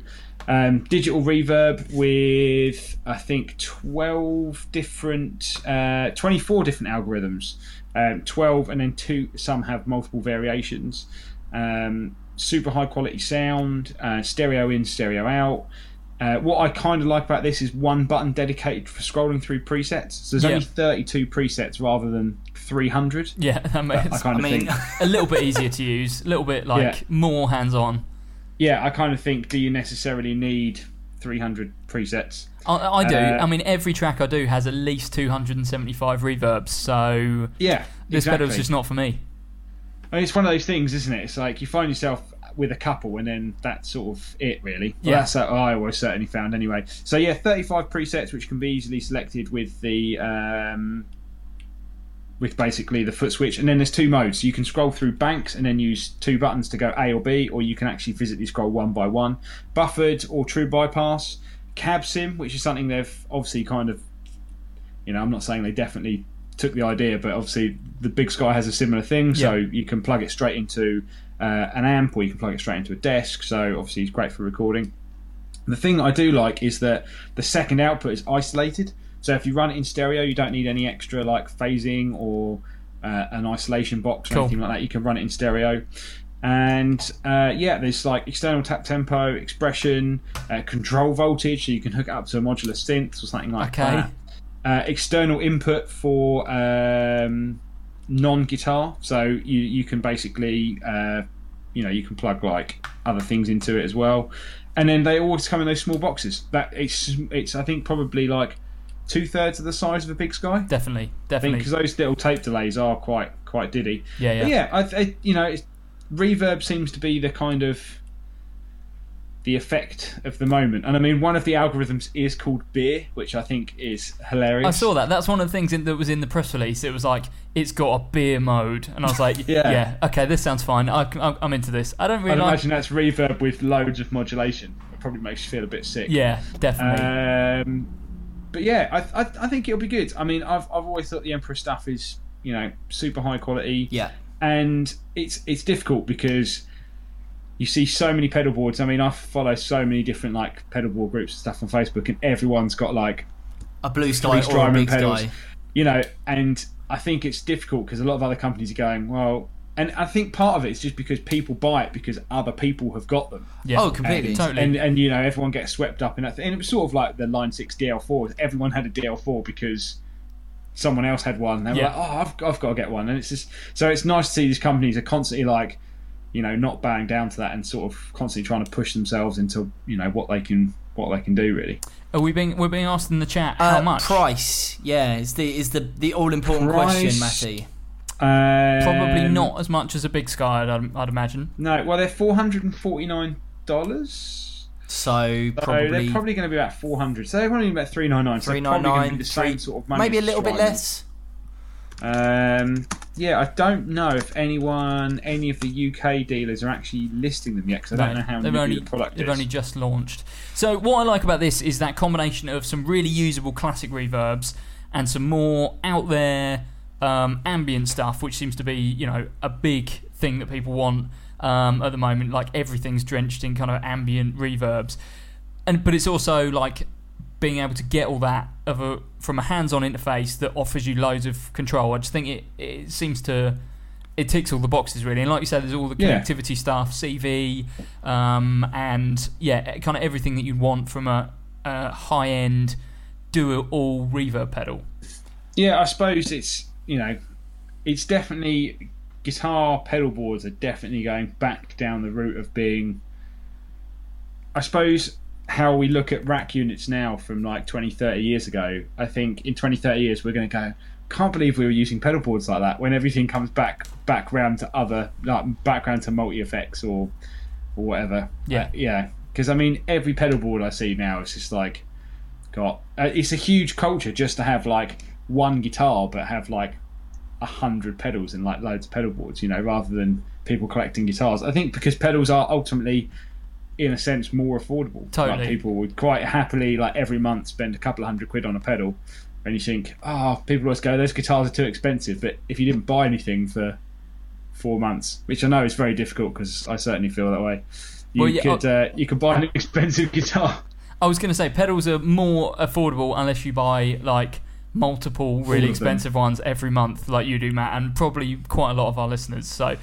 B: um, digital reverb with I think 12 different, uh, 24 different algorithms, um, 12, and then two, some have multiple variations. Um, super high quality sound, uh, stereo in, stereo out. Uh, what I kind of like about this is one button dedicated for scrolling through presets. So there's
A: Yeah.
B: only 32 presets rather than 300.
A: Yeah, that makes,
B: I kind
C: I mean,
B: think.
A: a little bit easier to use, a little bit like
B: Yeah.
A: more hands on.
B: Yeah, I kind of think. Do you necessarily need 300 presets?
A: I, I do.
B: Uh,
A: I mean, every track I do has at least 275 reverbs, so
B: Yeah,
A: this
B: exactly.
A: pedal's just not for me.
B: I mean, it's one of those things, isn't it? It's like you find yourself with a couple, and then that's sort of it, really. Well,
A: Yeah.
B: that's what I always certainly found, anyway. So yeah, 35 presets, which can be easily selected with the um, with basically the foot switch, and then there's two modes. You can scroll through banks and then use two buttons to go A or B, or you can actually physically scroll one by one. Buffered or true bypass, cab sim, which is something they've obviously kind of you know, I'm not saying they definitely took the idea, but obviously the Big Sky has a similar thing, so
A: Yeah.
B: you can plug it straight into uh, an amp or you can plug it straight into a desk. So obviously it's great for recording. The thing I do like is that the second output is isolated. So if you run it in stereo, you don't need any extra like phasing or uh, an isolation box or
A: Cool.
B: anything like that. You can run it in stereo. And uh, yeah, there's like external tap tempo, expression, uh, control voltage, so you can hook it up to a modular synth or something like
A: Okay.
B: that uh, external input for um, non-guitar. So you you can basically uh, you know you can plug like other things into it as well, and then they always come in those small boxes. That it's it's I think probably like two thirds of the size of a big sky.
A: Definitely, definitely.
B: because those little tape delays are quite quite diddy.
A: Yeah, yeah.
B: But yeah. I, I you know it's, reverb seems to be the kind of the effect of the moment. And I mean, one of the algorithms is called beer, which I think is hilarious.
A: I saw that. That's one of the things in, that was in the press release. It was like it's got a beer mode, and I was like, yeah,
B: Yeah.
A: okay, this sounds fine. I, I'm, I'm into this. I don't
B: I'd
A: really like.
B: imagine that's reverb with loads of modulation. It probably makes you feel a bit sick.
A: Yeah, definitely.
B: Um, but yeah, I, I, I think it'll be good. I mean, I've, I've always thought the Empress stuff is you know super high quality.
C: Yeah.
B: and it's it's difficult because you see so many pedal boards. I mean, I follow so many different like pedal board groups and stuff on Facebook, and everyone's got like
C: A blue sky or a big
B: pedals,
C: sky.
B: you know. And I think it's difficult because a lot of other companies are going well. And I think part of it is just because people buy it because other people have got them.
A: yeah.
C: Oh, completely.
A: Totally.
B: And and you know everyone gets swept up in that. And it was sort of like the Line Six DL4. Everyone had a DL4 because someone else had one. They were
A: Yeah.
B: like, oh, I've, I've got to get one. And it's just so it's nice to see these companies are constantly like, you know, not bowing down to that and sort of constantly trying to push themselves into you know what they can what they can do really.
A: Are we being we're being asked in the chat how
C: Uh,
A: much?
C: Price. Yeah, is the is the the all important question,
B: Price.
C: Matty.
A: Probably
B: Um,
A: not as much as a big sky. I'd, I'd imagine.
B: No, well they're four hundred and forty nine dollars.
C: So
B: So
C: probably,
B: they're probably going to be about four hundred. So they're going to be about three nine nine. So
C: three
B: they're
C: nine
B: probably going to be the same sort of money.
C: maybe a little bit
B: Strymon.
C: less.
B: Um, yeah, I don't know if anyone, any of the UK dealers are actually listing them yet because I don't know how
A: they've
B: new
A: only,
B: the product
A: they've
B: is.
A: only just launched. So what I like about this is that combination of some really usable classic reverbs and some more out there um, ambient stuff, which seems to be you know a big thing that people want um, at the moment. Like everything's drenched in kind of ambient reverbs, and but it's also like being able to get all that of a from a hands-on interface that offers you loads of control. I just think it it seems to it ticks all the boxes really, and like you said, there's all the
B: Yeah.
A: connectivity stuff, CV, um, and yeah, kind of everything that you'd want from a, a high-end do-it-all reverb pedal.
B: Yeah, I suppose it's you know, it's definitely guitar pedal boards are definitely going back down the route of being. I suppose how we look at rack units now from like 20, 30 years ago. I think in 20, 30 years we're going to go. Can't believe we were using pedal boards like that when everything comes back back round to other like background to multi effects or or whatever.
A: Yeah.
B: Uh, yeah. Because I mean, every pedal board I see now is just like got. Uh, it's a huge culture just to have like one guitar, but have like a hundred pedals and like loads of pedal boards. You know, rather than people collecting guitars. I think because pedals are ultimately in a sense, more affordable.
A: Totally.
B: Like people would quite happily, like every month, spend a couple of hundred quid on a pedal. And you think, oh, people always go, those guitars are too expensive. But if you didn't buy anything for four months, which I know is very difficult because I certainly feel that way, you
A: Well, yeah,
B: could uh, you could buy an expensive guitar.
A: I was going to say pedals are more affordable unless you buy like multiple really expensive ones every month, like you do, Matt, and probably quite a lot of our listeners. So,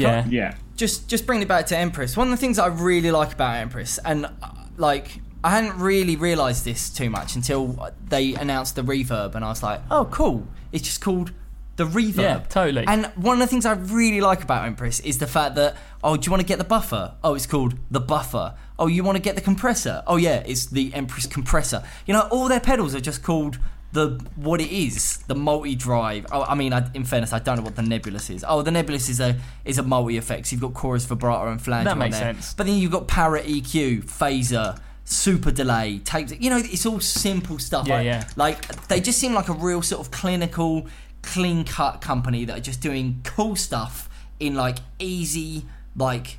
A: yeah,
B: Yeah.
C: just just bring it back to Empress. One of the things I really like about Empress, and uh, like I hadn't really realised this too much until they announced the reverb, and I was like, oh, cool. It's just called the reverb.
A: Yeah, totally.
C: And one of the things I really like about Empress is the fact that oh, do you want to get the buffer? Oh, it's called the buffer. Oh, you want to get the compressor? Oh, yeah, it's the Empress compressor. You know, all their pedals are just called the what it is, the multi-drive. Oh, I mean, I, in fairness, I don't know what the Nebulus is. Oh, the Nebulus is a is a multi-effects. You've got chorus, vibrato, and flanger.
A: That makes
C: there.
A: sense.
C: But then you've got ParaEQ, phaser, super delay, tapes. You know, it's all simple stuff.
A: Yeah,
C: like,
A: yeah.
C: like they just seem like a real sort of clinical, clean cut company that are just doing cool stuff in like easy, like,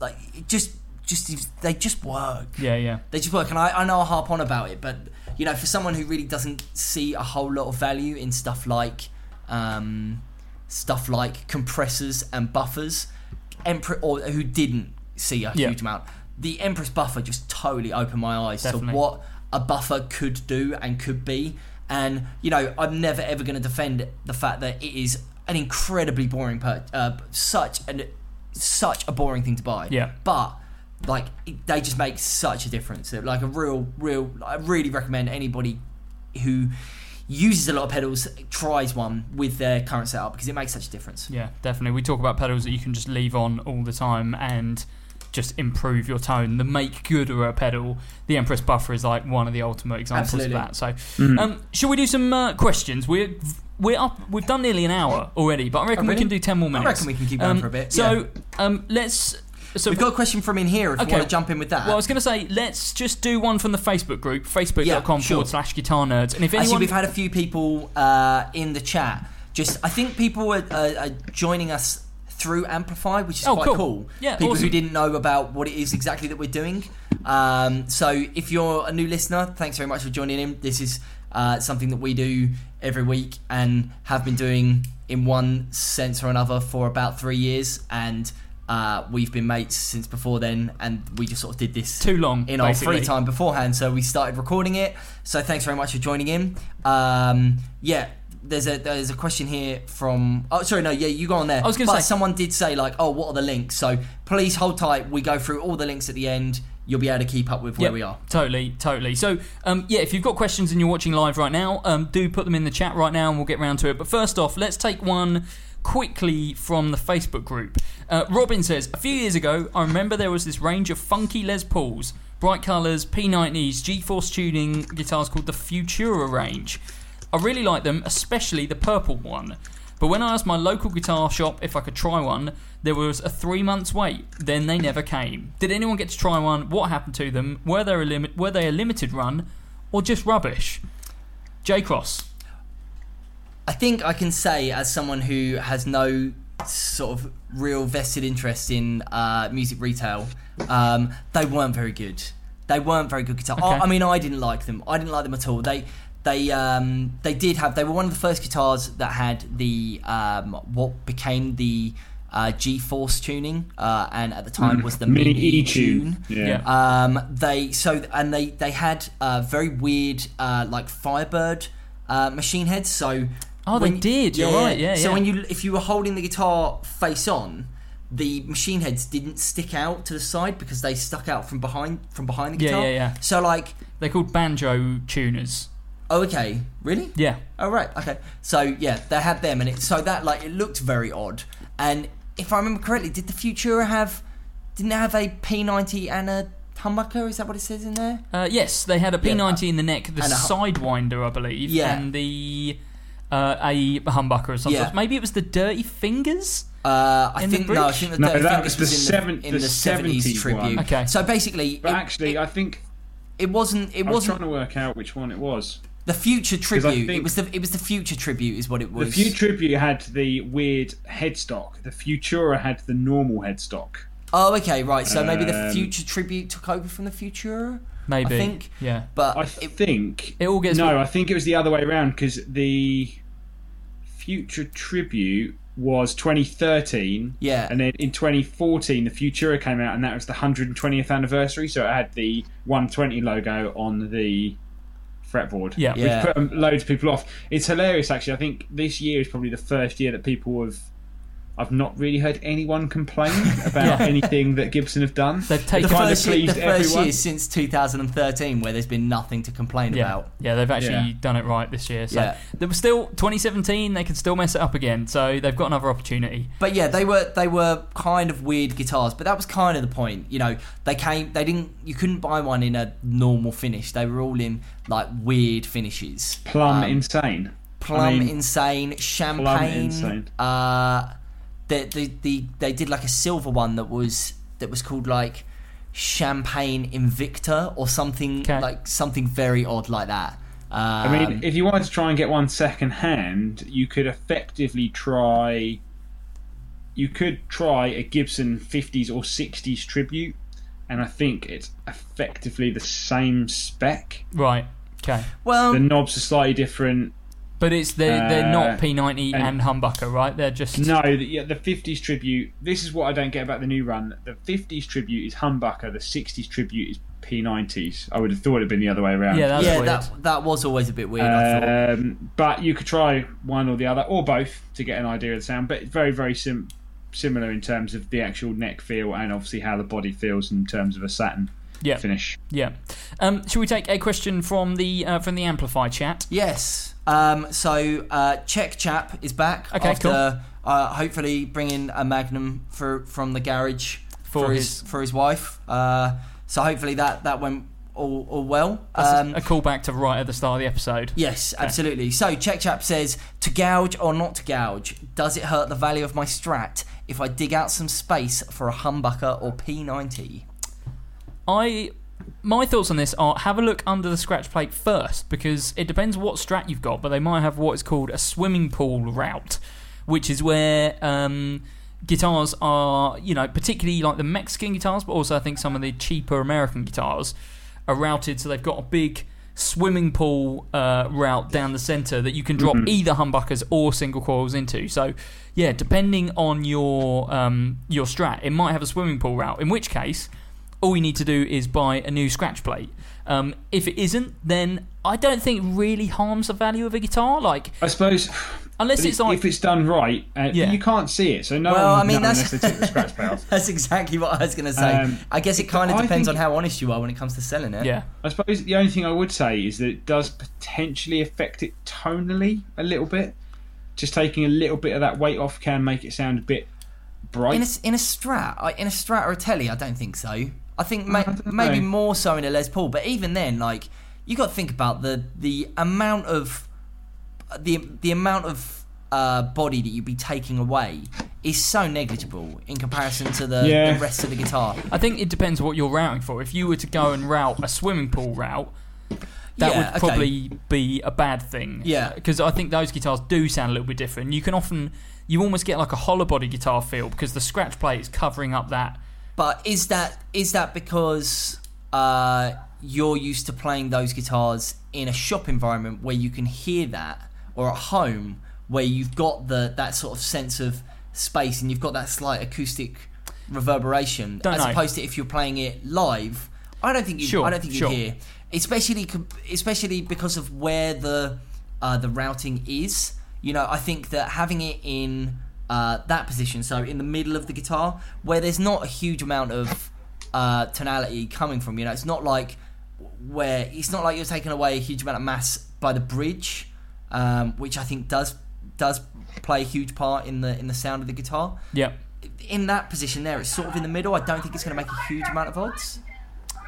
C: like just just they just work.
A: yeah, yeah.
C: They just work, and I, I know I harp on about it, but you know, for someone who really doesn't see a whole lot of value in stuff like um, stuff like compressors and buffers, Empress, or who didn't see a
A: Yeah.
C: huge amount, the Empress buffer just totally opened my eyes
A: Definitely.
C: to what a buffer could do and could be. And you know, I'm never ever going to defend the fact that it is an incredibly boring, per- uh, such an such a boring thing to buy.
A: Yeah.
C: But like it, they just make such a difference. They're Like a real, real. I really recommend anybody who uses a lot of pedals tries one with their current setup because it makes such a difference.
A: Yeah, definitely. We talk about pedals that you can just leave on all the time and just improve your tone. The make good of a pedal, the Empress Buffer is like one of the ultimate examples
C: Absolutely.
A: of that. So, um, shall we do some uh, questions? We're we're up. We've done nearly an hour already, but I reckon
C: Oh,
A: we can do ten more minutes.
C: I reckon we can keep going
A: Um,
C: for a bit,
A: So, um, let's. So
C: We've got a question from in here if
A: Okay.
C: you want to jump in with that.
A: Well, I was going to say, let's just do one from the Facebook group, facebook.com
C: Yeah, sure.
A: forward slash guitar nerds. And if anyone.
C: Actually, we've had a few people uh, in the chat. Just, I think people are, are, are joining us through Amplify, which is
A: Oh,
C: quite
A: cool.
C: cool.
A: Yeah,
C: people
A: awesome.
C: who didn't know about what it is exactly that we're doing. Um, so, if you're a new listener, thanks very much for joining in. This is uh, something that we do every week and have been doing in one sense or another for about three years, and. Uh, we've been mates since before then, and we just sort of did this
A: Too long,
C: in our free time beforehand. So we started recording it. So thanks very much for joining in. Um, yeah, there's a there's a question here from. Oh, sorry, no, yeah, you go on there.
A: I was gonna
C: but
A: say-
C: someone did say like, oh, what are the links? So please hold tight. We go through all the links at the end. You'll be able to keep up with where
A: Yep,
C: we are.
A: Totally, totally. So, um, yeah, if you've got questions and you're watching live right now, um, do put them in the chat right now and we'll get round to it. But first off, let's take one quickly from the Facebook group. Uh, Robin says, A few years ago, I remember there was this range of funky Les Pauls, bright colours, P90s, G Force tuning guitars called the Futura range. I really like them, especially the purple one. But when I asked my local guitar shop if I could try one, there was a three months wait. Then they never came. Did anyone get to try one? What happened to them? Were they a limit? Were they a limited run, or just rubbish? J Cross.
C: I think I can say, as someone who has no sort of real vested interest in uh, music retail, um, they weren't very good. They weren't very good guitar. I,
A: Okay.
C: I mean, I didn't like them. I didn't like them at all. They they um, they did have. They were one of the first guitars that had the um, what became the uh, G-force tuning, uh, and at the time was the
B: Mini
C: Mini
B: E
C: tune.
B: tune. Yeah.
A: Yeah.
C: Um, they so and they they had uh, very weird uh, like Firebird uh, machine heads. So
A: Oh, they did, you're right, yeah,
C: So
A: yeah.
C: when you if you were holding the guitar face on, the machine heads didn't stick out to the side because they stuck out from behind from behind the guitar.
A: yeah, yeah. yeah.
C: So like,
A: They're called banjo tuners.
C: oh okay, really?
A: Yeah.
C: Oh right, okay. So yeah, they had them, and it so that like it looked very odd. And if I remember correctly, did the Futura have didn't it have a P90 and a humbucker? Is that what it says in there?
A: Uh, yes, they had a P90 in the neck, the
C: and
A: Sidewinder, I believe,
C: Yeah.
A: and the uh, a humbucker or something.
C: Yeah.
A: Maybe it was the Dirty Fingers.
C: Uh, I
A: In
C: think no, I think the
B: No,
C: Dirty
B: that
C: Fingers
B: was the
C: was
B: seven-
C: in the, in
B: the
C: the 70s
B: 70s
C: tribute.
B: one.
A: Okay.
C: So basically,
B: But
C: it,
B: actually,
C: it,
B: I think
C: it wasn't. It
B: I was
C: wasn't
B: trying to work out which one it was.
C: the future tribute. It was the it was the future tribute, is what it was.
B: The Future Tribute had the weird headstock. The Futura had the normal headstock.
C: Oh, okay, right. So maybe the
B: Um,
C: future tribute took over from the Futura.
A: Maybe.
C: I think.
A: Yeah.
C: But
B: I
C: it,
B: think
A: It all gets
B: no. I think it was the other way around because the future tribute was 2013.
C: Yeah.
B: and then in 2014 the Futura came out, and that was the 120th anniversary. So it had the 120 logo on the fretboard.
A: Yeah.
C: Yeah.
B: which put um, loads of people off. It's hilarious, actually. I think this year is probably the first year that people have. I've not really heard anyone complain about anything that Gibson have done.
A: They've
C: the
A: taken
B: kind of
C: first, year, the
B: pleased
C: first
B: everyone.
C: year since 2013 where there's been nothing to complain
A: Yeah,
C: about.
A: yeah, they've actually
B: Yeah.
A: done it right this year. So
C: Yeah.
A: there was still 2017. They can still mess it up again. So they've got another opportunity.
C: But yeah, they were they were kind of weird guitars, but that was kind of the point. You know, they came they didn't you couldn't buy one in a normal finish. They were all in like weird finishes.
B: Plum
C: Um,
B: insane.
C: Plum
B: I mean,
C: insane, champagne.
B: insane.
C: Uh, the, the the they did like a silver one that was that was called like champagne Invicta or something
A: Okay.
C: like something very odd like that. Um,
B: I mean, if you wanted to try and get one second hand, you could effectively try. You could try a Gibson 50s or 60s tribute, and I think it's effectively the same spec.
A: Right. Okay.
C: well,
B: The knobs are slightly different.
A: But it's they're, they're
B: Uh,
A: not P90 and,
B: and-
A: humbucker, right? They're just
B: No, the, yeah, the 50s tribute. This is what I don't get about the new run. The 50s tribute is humbucker. The 60s tribute is P90s. I would have thought it'd been the other way around.
A: Yeah, that's
C: yeah,
A: weird.
C: that that was always a bit weird. I thought.
B: Um, but you could try one or the other, or both, to get an idea of the sound. But it's very, very sim- similar in terms of the actual neck feel and obviously how the body feels in terms of a satin
A: yeah,
B: finish.
A: yeah. Um, should we take a question from the uh, from the Amplify chat?
C: Yes. Um, so uh, Czech chap is back
A: Okay,
C: after uh, hopefully bringing a Magnum for from the garage
A: For
C: for, his,
A: his-
C: for his wife. Uh, so hopefully that that went all, all well.
A: A-
C: Um,
A: a callback to right at the start of the episode.
C: Yes, absolutely. So, Czech Chap says, to gouge or not to gouge, does it hurt the value of my strat if I dig out some space for a humbucker or P90?
A: I my thoughts on this are have a look under the scratch plate first because it depends what strat you've got, but they might have what is called a swimming pool route, which is where um, guitars are, you know, particularly like the Mexican guitars, but also I think some of the cheaper American guitars are routed so they've got a big swimming pool uh, route down the center that you can drop either humbuckers or single coils into. So, yeah, depending on your um, your strat, it might have a swimming pool route. In which case, all you need to do is buy a new scratch plate. Um, if it isn't, then I don't think it really harms the value of a guitar. Like,
B: I suppose.
A: unless it's like
B: if it's done right, uh,
A: Yeah.
B: you can't see it, so no
C: Well,
B: one
C: I mean,
B: know
C: that's-
B: unless they took the scratch plate.
C: That's exactly what I was going to say.
B: Um,
C: I guess it kind of depends on how honest you are when it comes to selling it.
A: yeah,
B: I suppose the only thing I would say is that it does potentially affect it tonally a little bit. Just taking a little bit of that weight off can make it sound a bit bright.
C: In a, in a Strat, in a Strat or a Telly, I don't think so. I think may,
B: don't
C: maybe more so in a Les Paul, but even then, like you got to think about the the amount of the the amount of uh, body that you'd be taking away is so negligible in comparison to the,
B: Yeah.
C: the rest of the guitar.
A: I think it depends what you're routing for. If you were to go and route a swimming pool route, that
C: Yeah,
A: would
C: okay.
A: probably be a bad thing.
C: Yeah.
A: because I think those guitars do sound a little bit different. You can often you almost get like a hollow body guitar feel because the scratch plate is covering up that.
C: But is that is that because uh, you're used to playing those guitars in a shop environment where you can hear that, or at home where you've got the that sort of sense of space and you've got that slight acoustic reverberation,
A: Don't
C: as
A: know.
C: opposed to if you're playing it live? I don't think you.
A: Sure,
C: I don't think you'd hear, especially especially because of where the uh, the routing is. You know, I think that having it in uh, that position, so in the middle of the guitar, where there's not a huge amount of uh, tonality coming from. You know, it's not like where it's not like you're taking away a huge amount of mass by the bridge, um, which I think does does play a huge part in the in the sound of the guitar.
A: Yeah,
C: In that position there, it's sort of in the middle. I don't think it's going to make a huge amount of odds.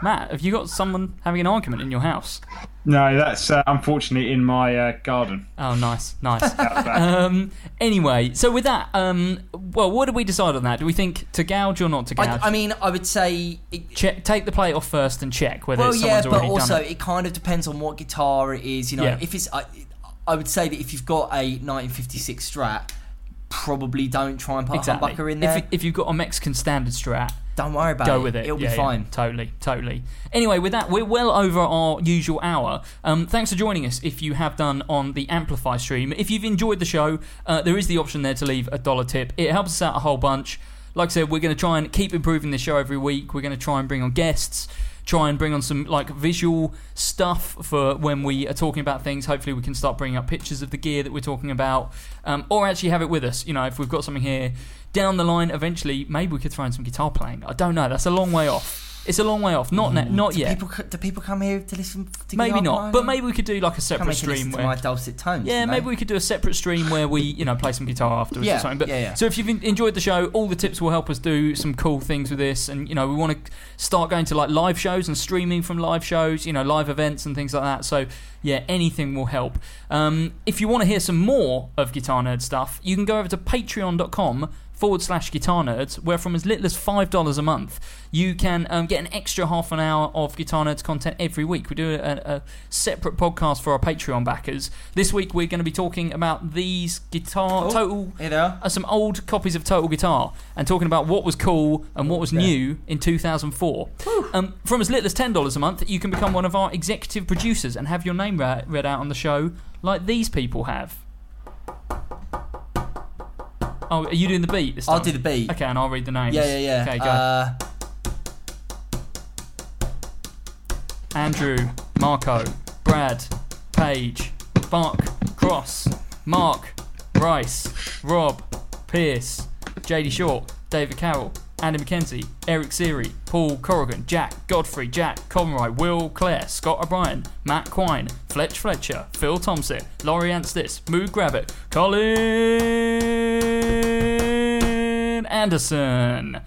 A: Matt, have you got someone having an argument in your house?
B: No, that's uh, unfortunately in my uh, garden.
A: Oh, nice, nice.
B: Out the back.
A: um, anyway, so with that, um, well, what did we decide on that? Do we think to gouge or not to gouge?
C: I, I mean, I would say. It,
A: check, take the plate off first and check whether
C: well, yeah,
A: someone's
C: but
A: already
C: also
A: done it.
C: it kind of depends on what guitar it is. You know,
A: Yeah.
C: if it's, I, I would say that if you've got a 1956 Strat, probably don't try and put
A: Exactly.
C: a humbucker in there.
A: If, if you've got a Mexican standard Strat,
C: Don't worry about
A: go
C: it.
A: Go with it.
C: It'll
A: Yeah,
C: be
A: yeah.
C: fine.
A: Totally, totally. Anyway, with that, we're well over our usual hour. Um, thanks for joining us. If you have done on the Amplify stream, if you've enjoyed the show, uh, there is the option there to leave a dollar tip. It helps us out a whole bunch. Like I said, we're going to try and keep improving the show every week. We're going to try and bring on guests. Try and bring on some like visual stuff for when we are talking about things. Hopefully, we can start bringing up pictures of the gear that we're talking about, um, or actually have it with us. You know, if we've got something here down the line, eventually, maybe we could throw in some guitar playing. I don't know. That's a long way off. It's a long way off. Not ne- not
C: do
A: yet.
C: People, do people come here to listen to
A: maybe not. But maybe we could do like a separate
C: here to listen
A: stream where.
C: my dulcet tones.
A: Yeah, maybe we could do a separate stream where we, you know, play some guitar afterwards
C: Yeah,
A: or something. But
C: yeah, yeah.
A: so if you've enjoyed the show, all the tips will help us do some cool things with this, and you know, we want to start going to like live shows and streaming from live shows, you know, live events and things like that. So yeah, anything will help. Um, if you want to hear some more of Guitar Nerd stuff, you can go over to patreon.com forward slash guitar nerds, where from as little as $5 a month, you can um, get an extra half an hour of Guitar Nerds content every week. We do a, a separate podcast for our Patreon backers. This week, we're going to be talking about these guitar
C: Oh,
A: total.
C: They are.
A: Uh, some old copies of Total Guitar and talking about what was cool and what was new in 2004. Um, from as little as $10 a month, you can become one of our executive producers and have your name read out on the show like these people have. Oh, are you doing the beat this time?
C: I'll do the beat.
A: Okay, and I'll read the names.
C: Yeah, yeah, yeah.
A: Okay, go.
C: Uh,
A: Andrew, Marco, Brad, Page, Mark, Cross, Mark, Rice, Rob, Pierce, JD Short, David Carroll, Andy McKenzie, Eric Seary, Paul Corrigan, Jack Godfrey, Jack Conroy, Will Clare, Scott O'Brien, Matt Quine, Fletch Fletcher, Phil Thompson, Laurie Anstis, Mood Grabbit, Colin Anderson.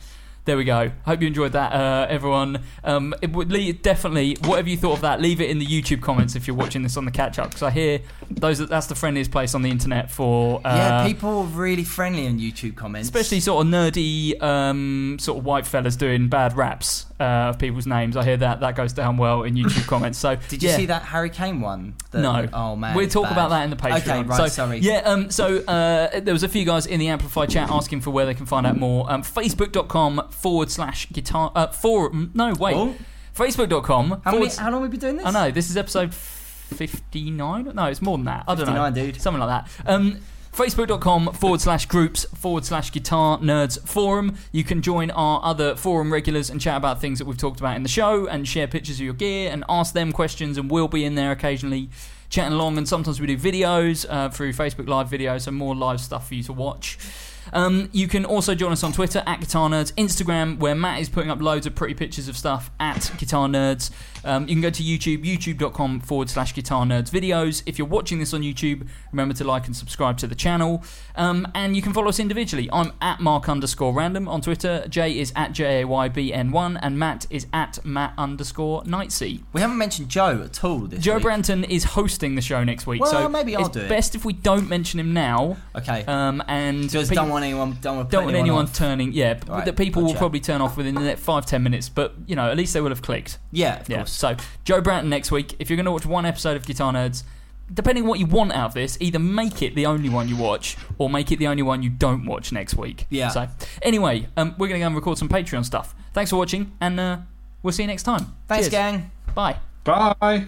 A: There we go. Hope you enjoyed that, uh, everyone. Um, it would leave, definitely, whatever you thought of that, leave it in the YouTube comments if you're watching this on the catch up, because I hear those that's the friendliest place on the internet for uh,
C: yeah, people are really friendly in YouTube comments.
A: especially sort of nerdy, um, sort of white fellas doing bad raps uh, of people's names. I hear that that goes down well in YouTube comments. So
C: Did you
A: yeah.
C: see that Harry Kane one? The-
A: No.
C: Oh man.
A: We'll talk
C: bad.
A: about that in the Patreon.
C: Okay, right.
A: So,
C: sorry.
A: Yeah. Um. So uh, there was a few guys in the Amplify chat asking for where they can find out more. Um. Facebook.com forward slash guitar. Uh. For no wait.
C: Oh.
A: Facebook.com.
C: How many? How long have we been doing this?
A: I know this is episode fifty-nine. No, it's more than that. I don't know.
C: dude.
A: Something like that. Um. Facebook.com forward slash groups forward slash guitar nerds forum. You can join our other forum regulars and chat about things that we've talked about in the show and share pictures of your gear and ask them questions. And we'll be in there occasionally chatting along. And sometimes we do videos uh, through Facebook Live videos, so more live stuff for you to watch. Um, you can also join us on Twitter at Guitar Nerds, Instagram, where Matt is putting up loads of pretty pictures of stuff at Guitar Nerds. Um, you can go to YouTube, youtube.com forward slash Guitar Nerds videos. If you're watching this on YouTube, remember to like and subscribe to the channel. Um, and you can follow us individually. I'm at Mark underscore random on Twitter. Jay is at JAYBN1, and Matt is at Matt underscore Nightsea.
C: We haven't mentioned Joe at all this week.
A: Joe
C: week.
A: Branton is hosting the show next week,
C: Well,
A: so
C: maybe I'll
A: it's
C: do it.
A: best if we don't mention him now.
C: Okay.
A: Um, and
C: Just don't want anyone. Don't want. to
A: don't want anyone
C: off.
A: turning. Yeah, p-
C: Right,
A: the people will probably turn off within the next five ten minutes. But you know, at least they will have clicked.
C: Yeah, of
A: Yeah.
C: course.
A: So Joe Branton next week. If you're going to watch one episode of Guitar Nerds, depending on what you want out of this, either make it the only one you watch or make it the only one you don't watch next week.
C: Yeah.
A: So anyway, um, we're going to go and record some Patreon stuff. Thanks for watching, and uh, we'll see you next time.
C: Thanks,
A: Cheers.
C: gang.
A: Bye.
B: Bye.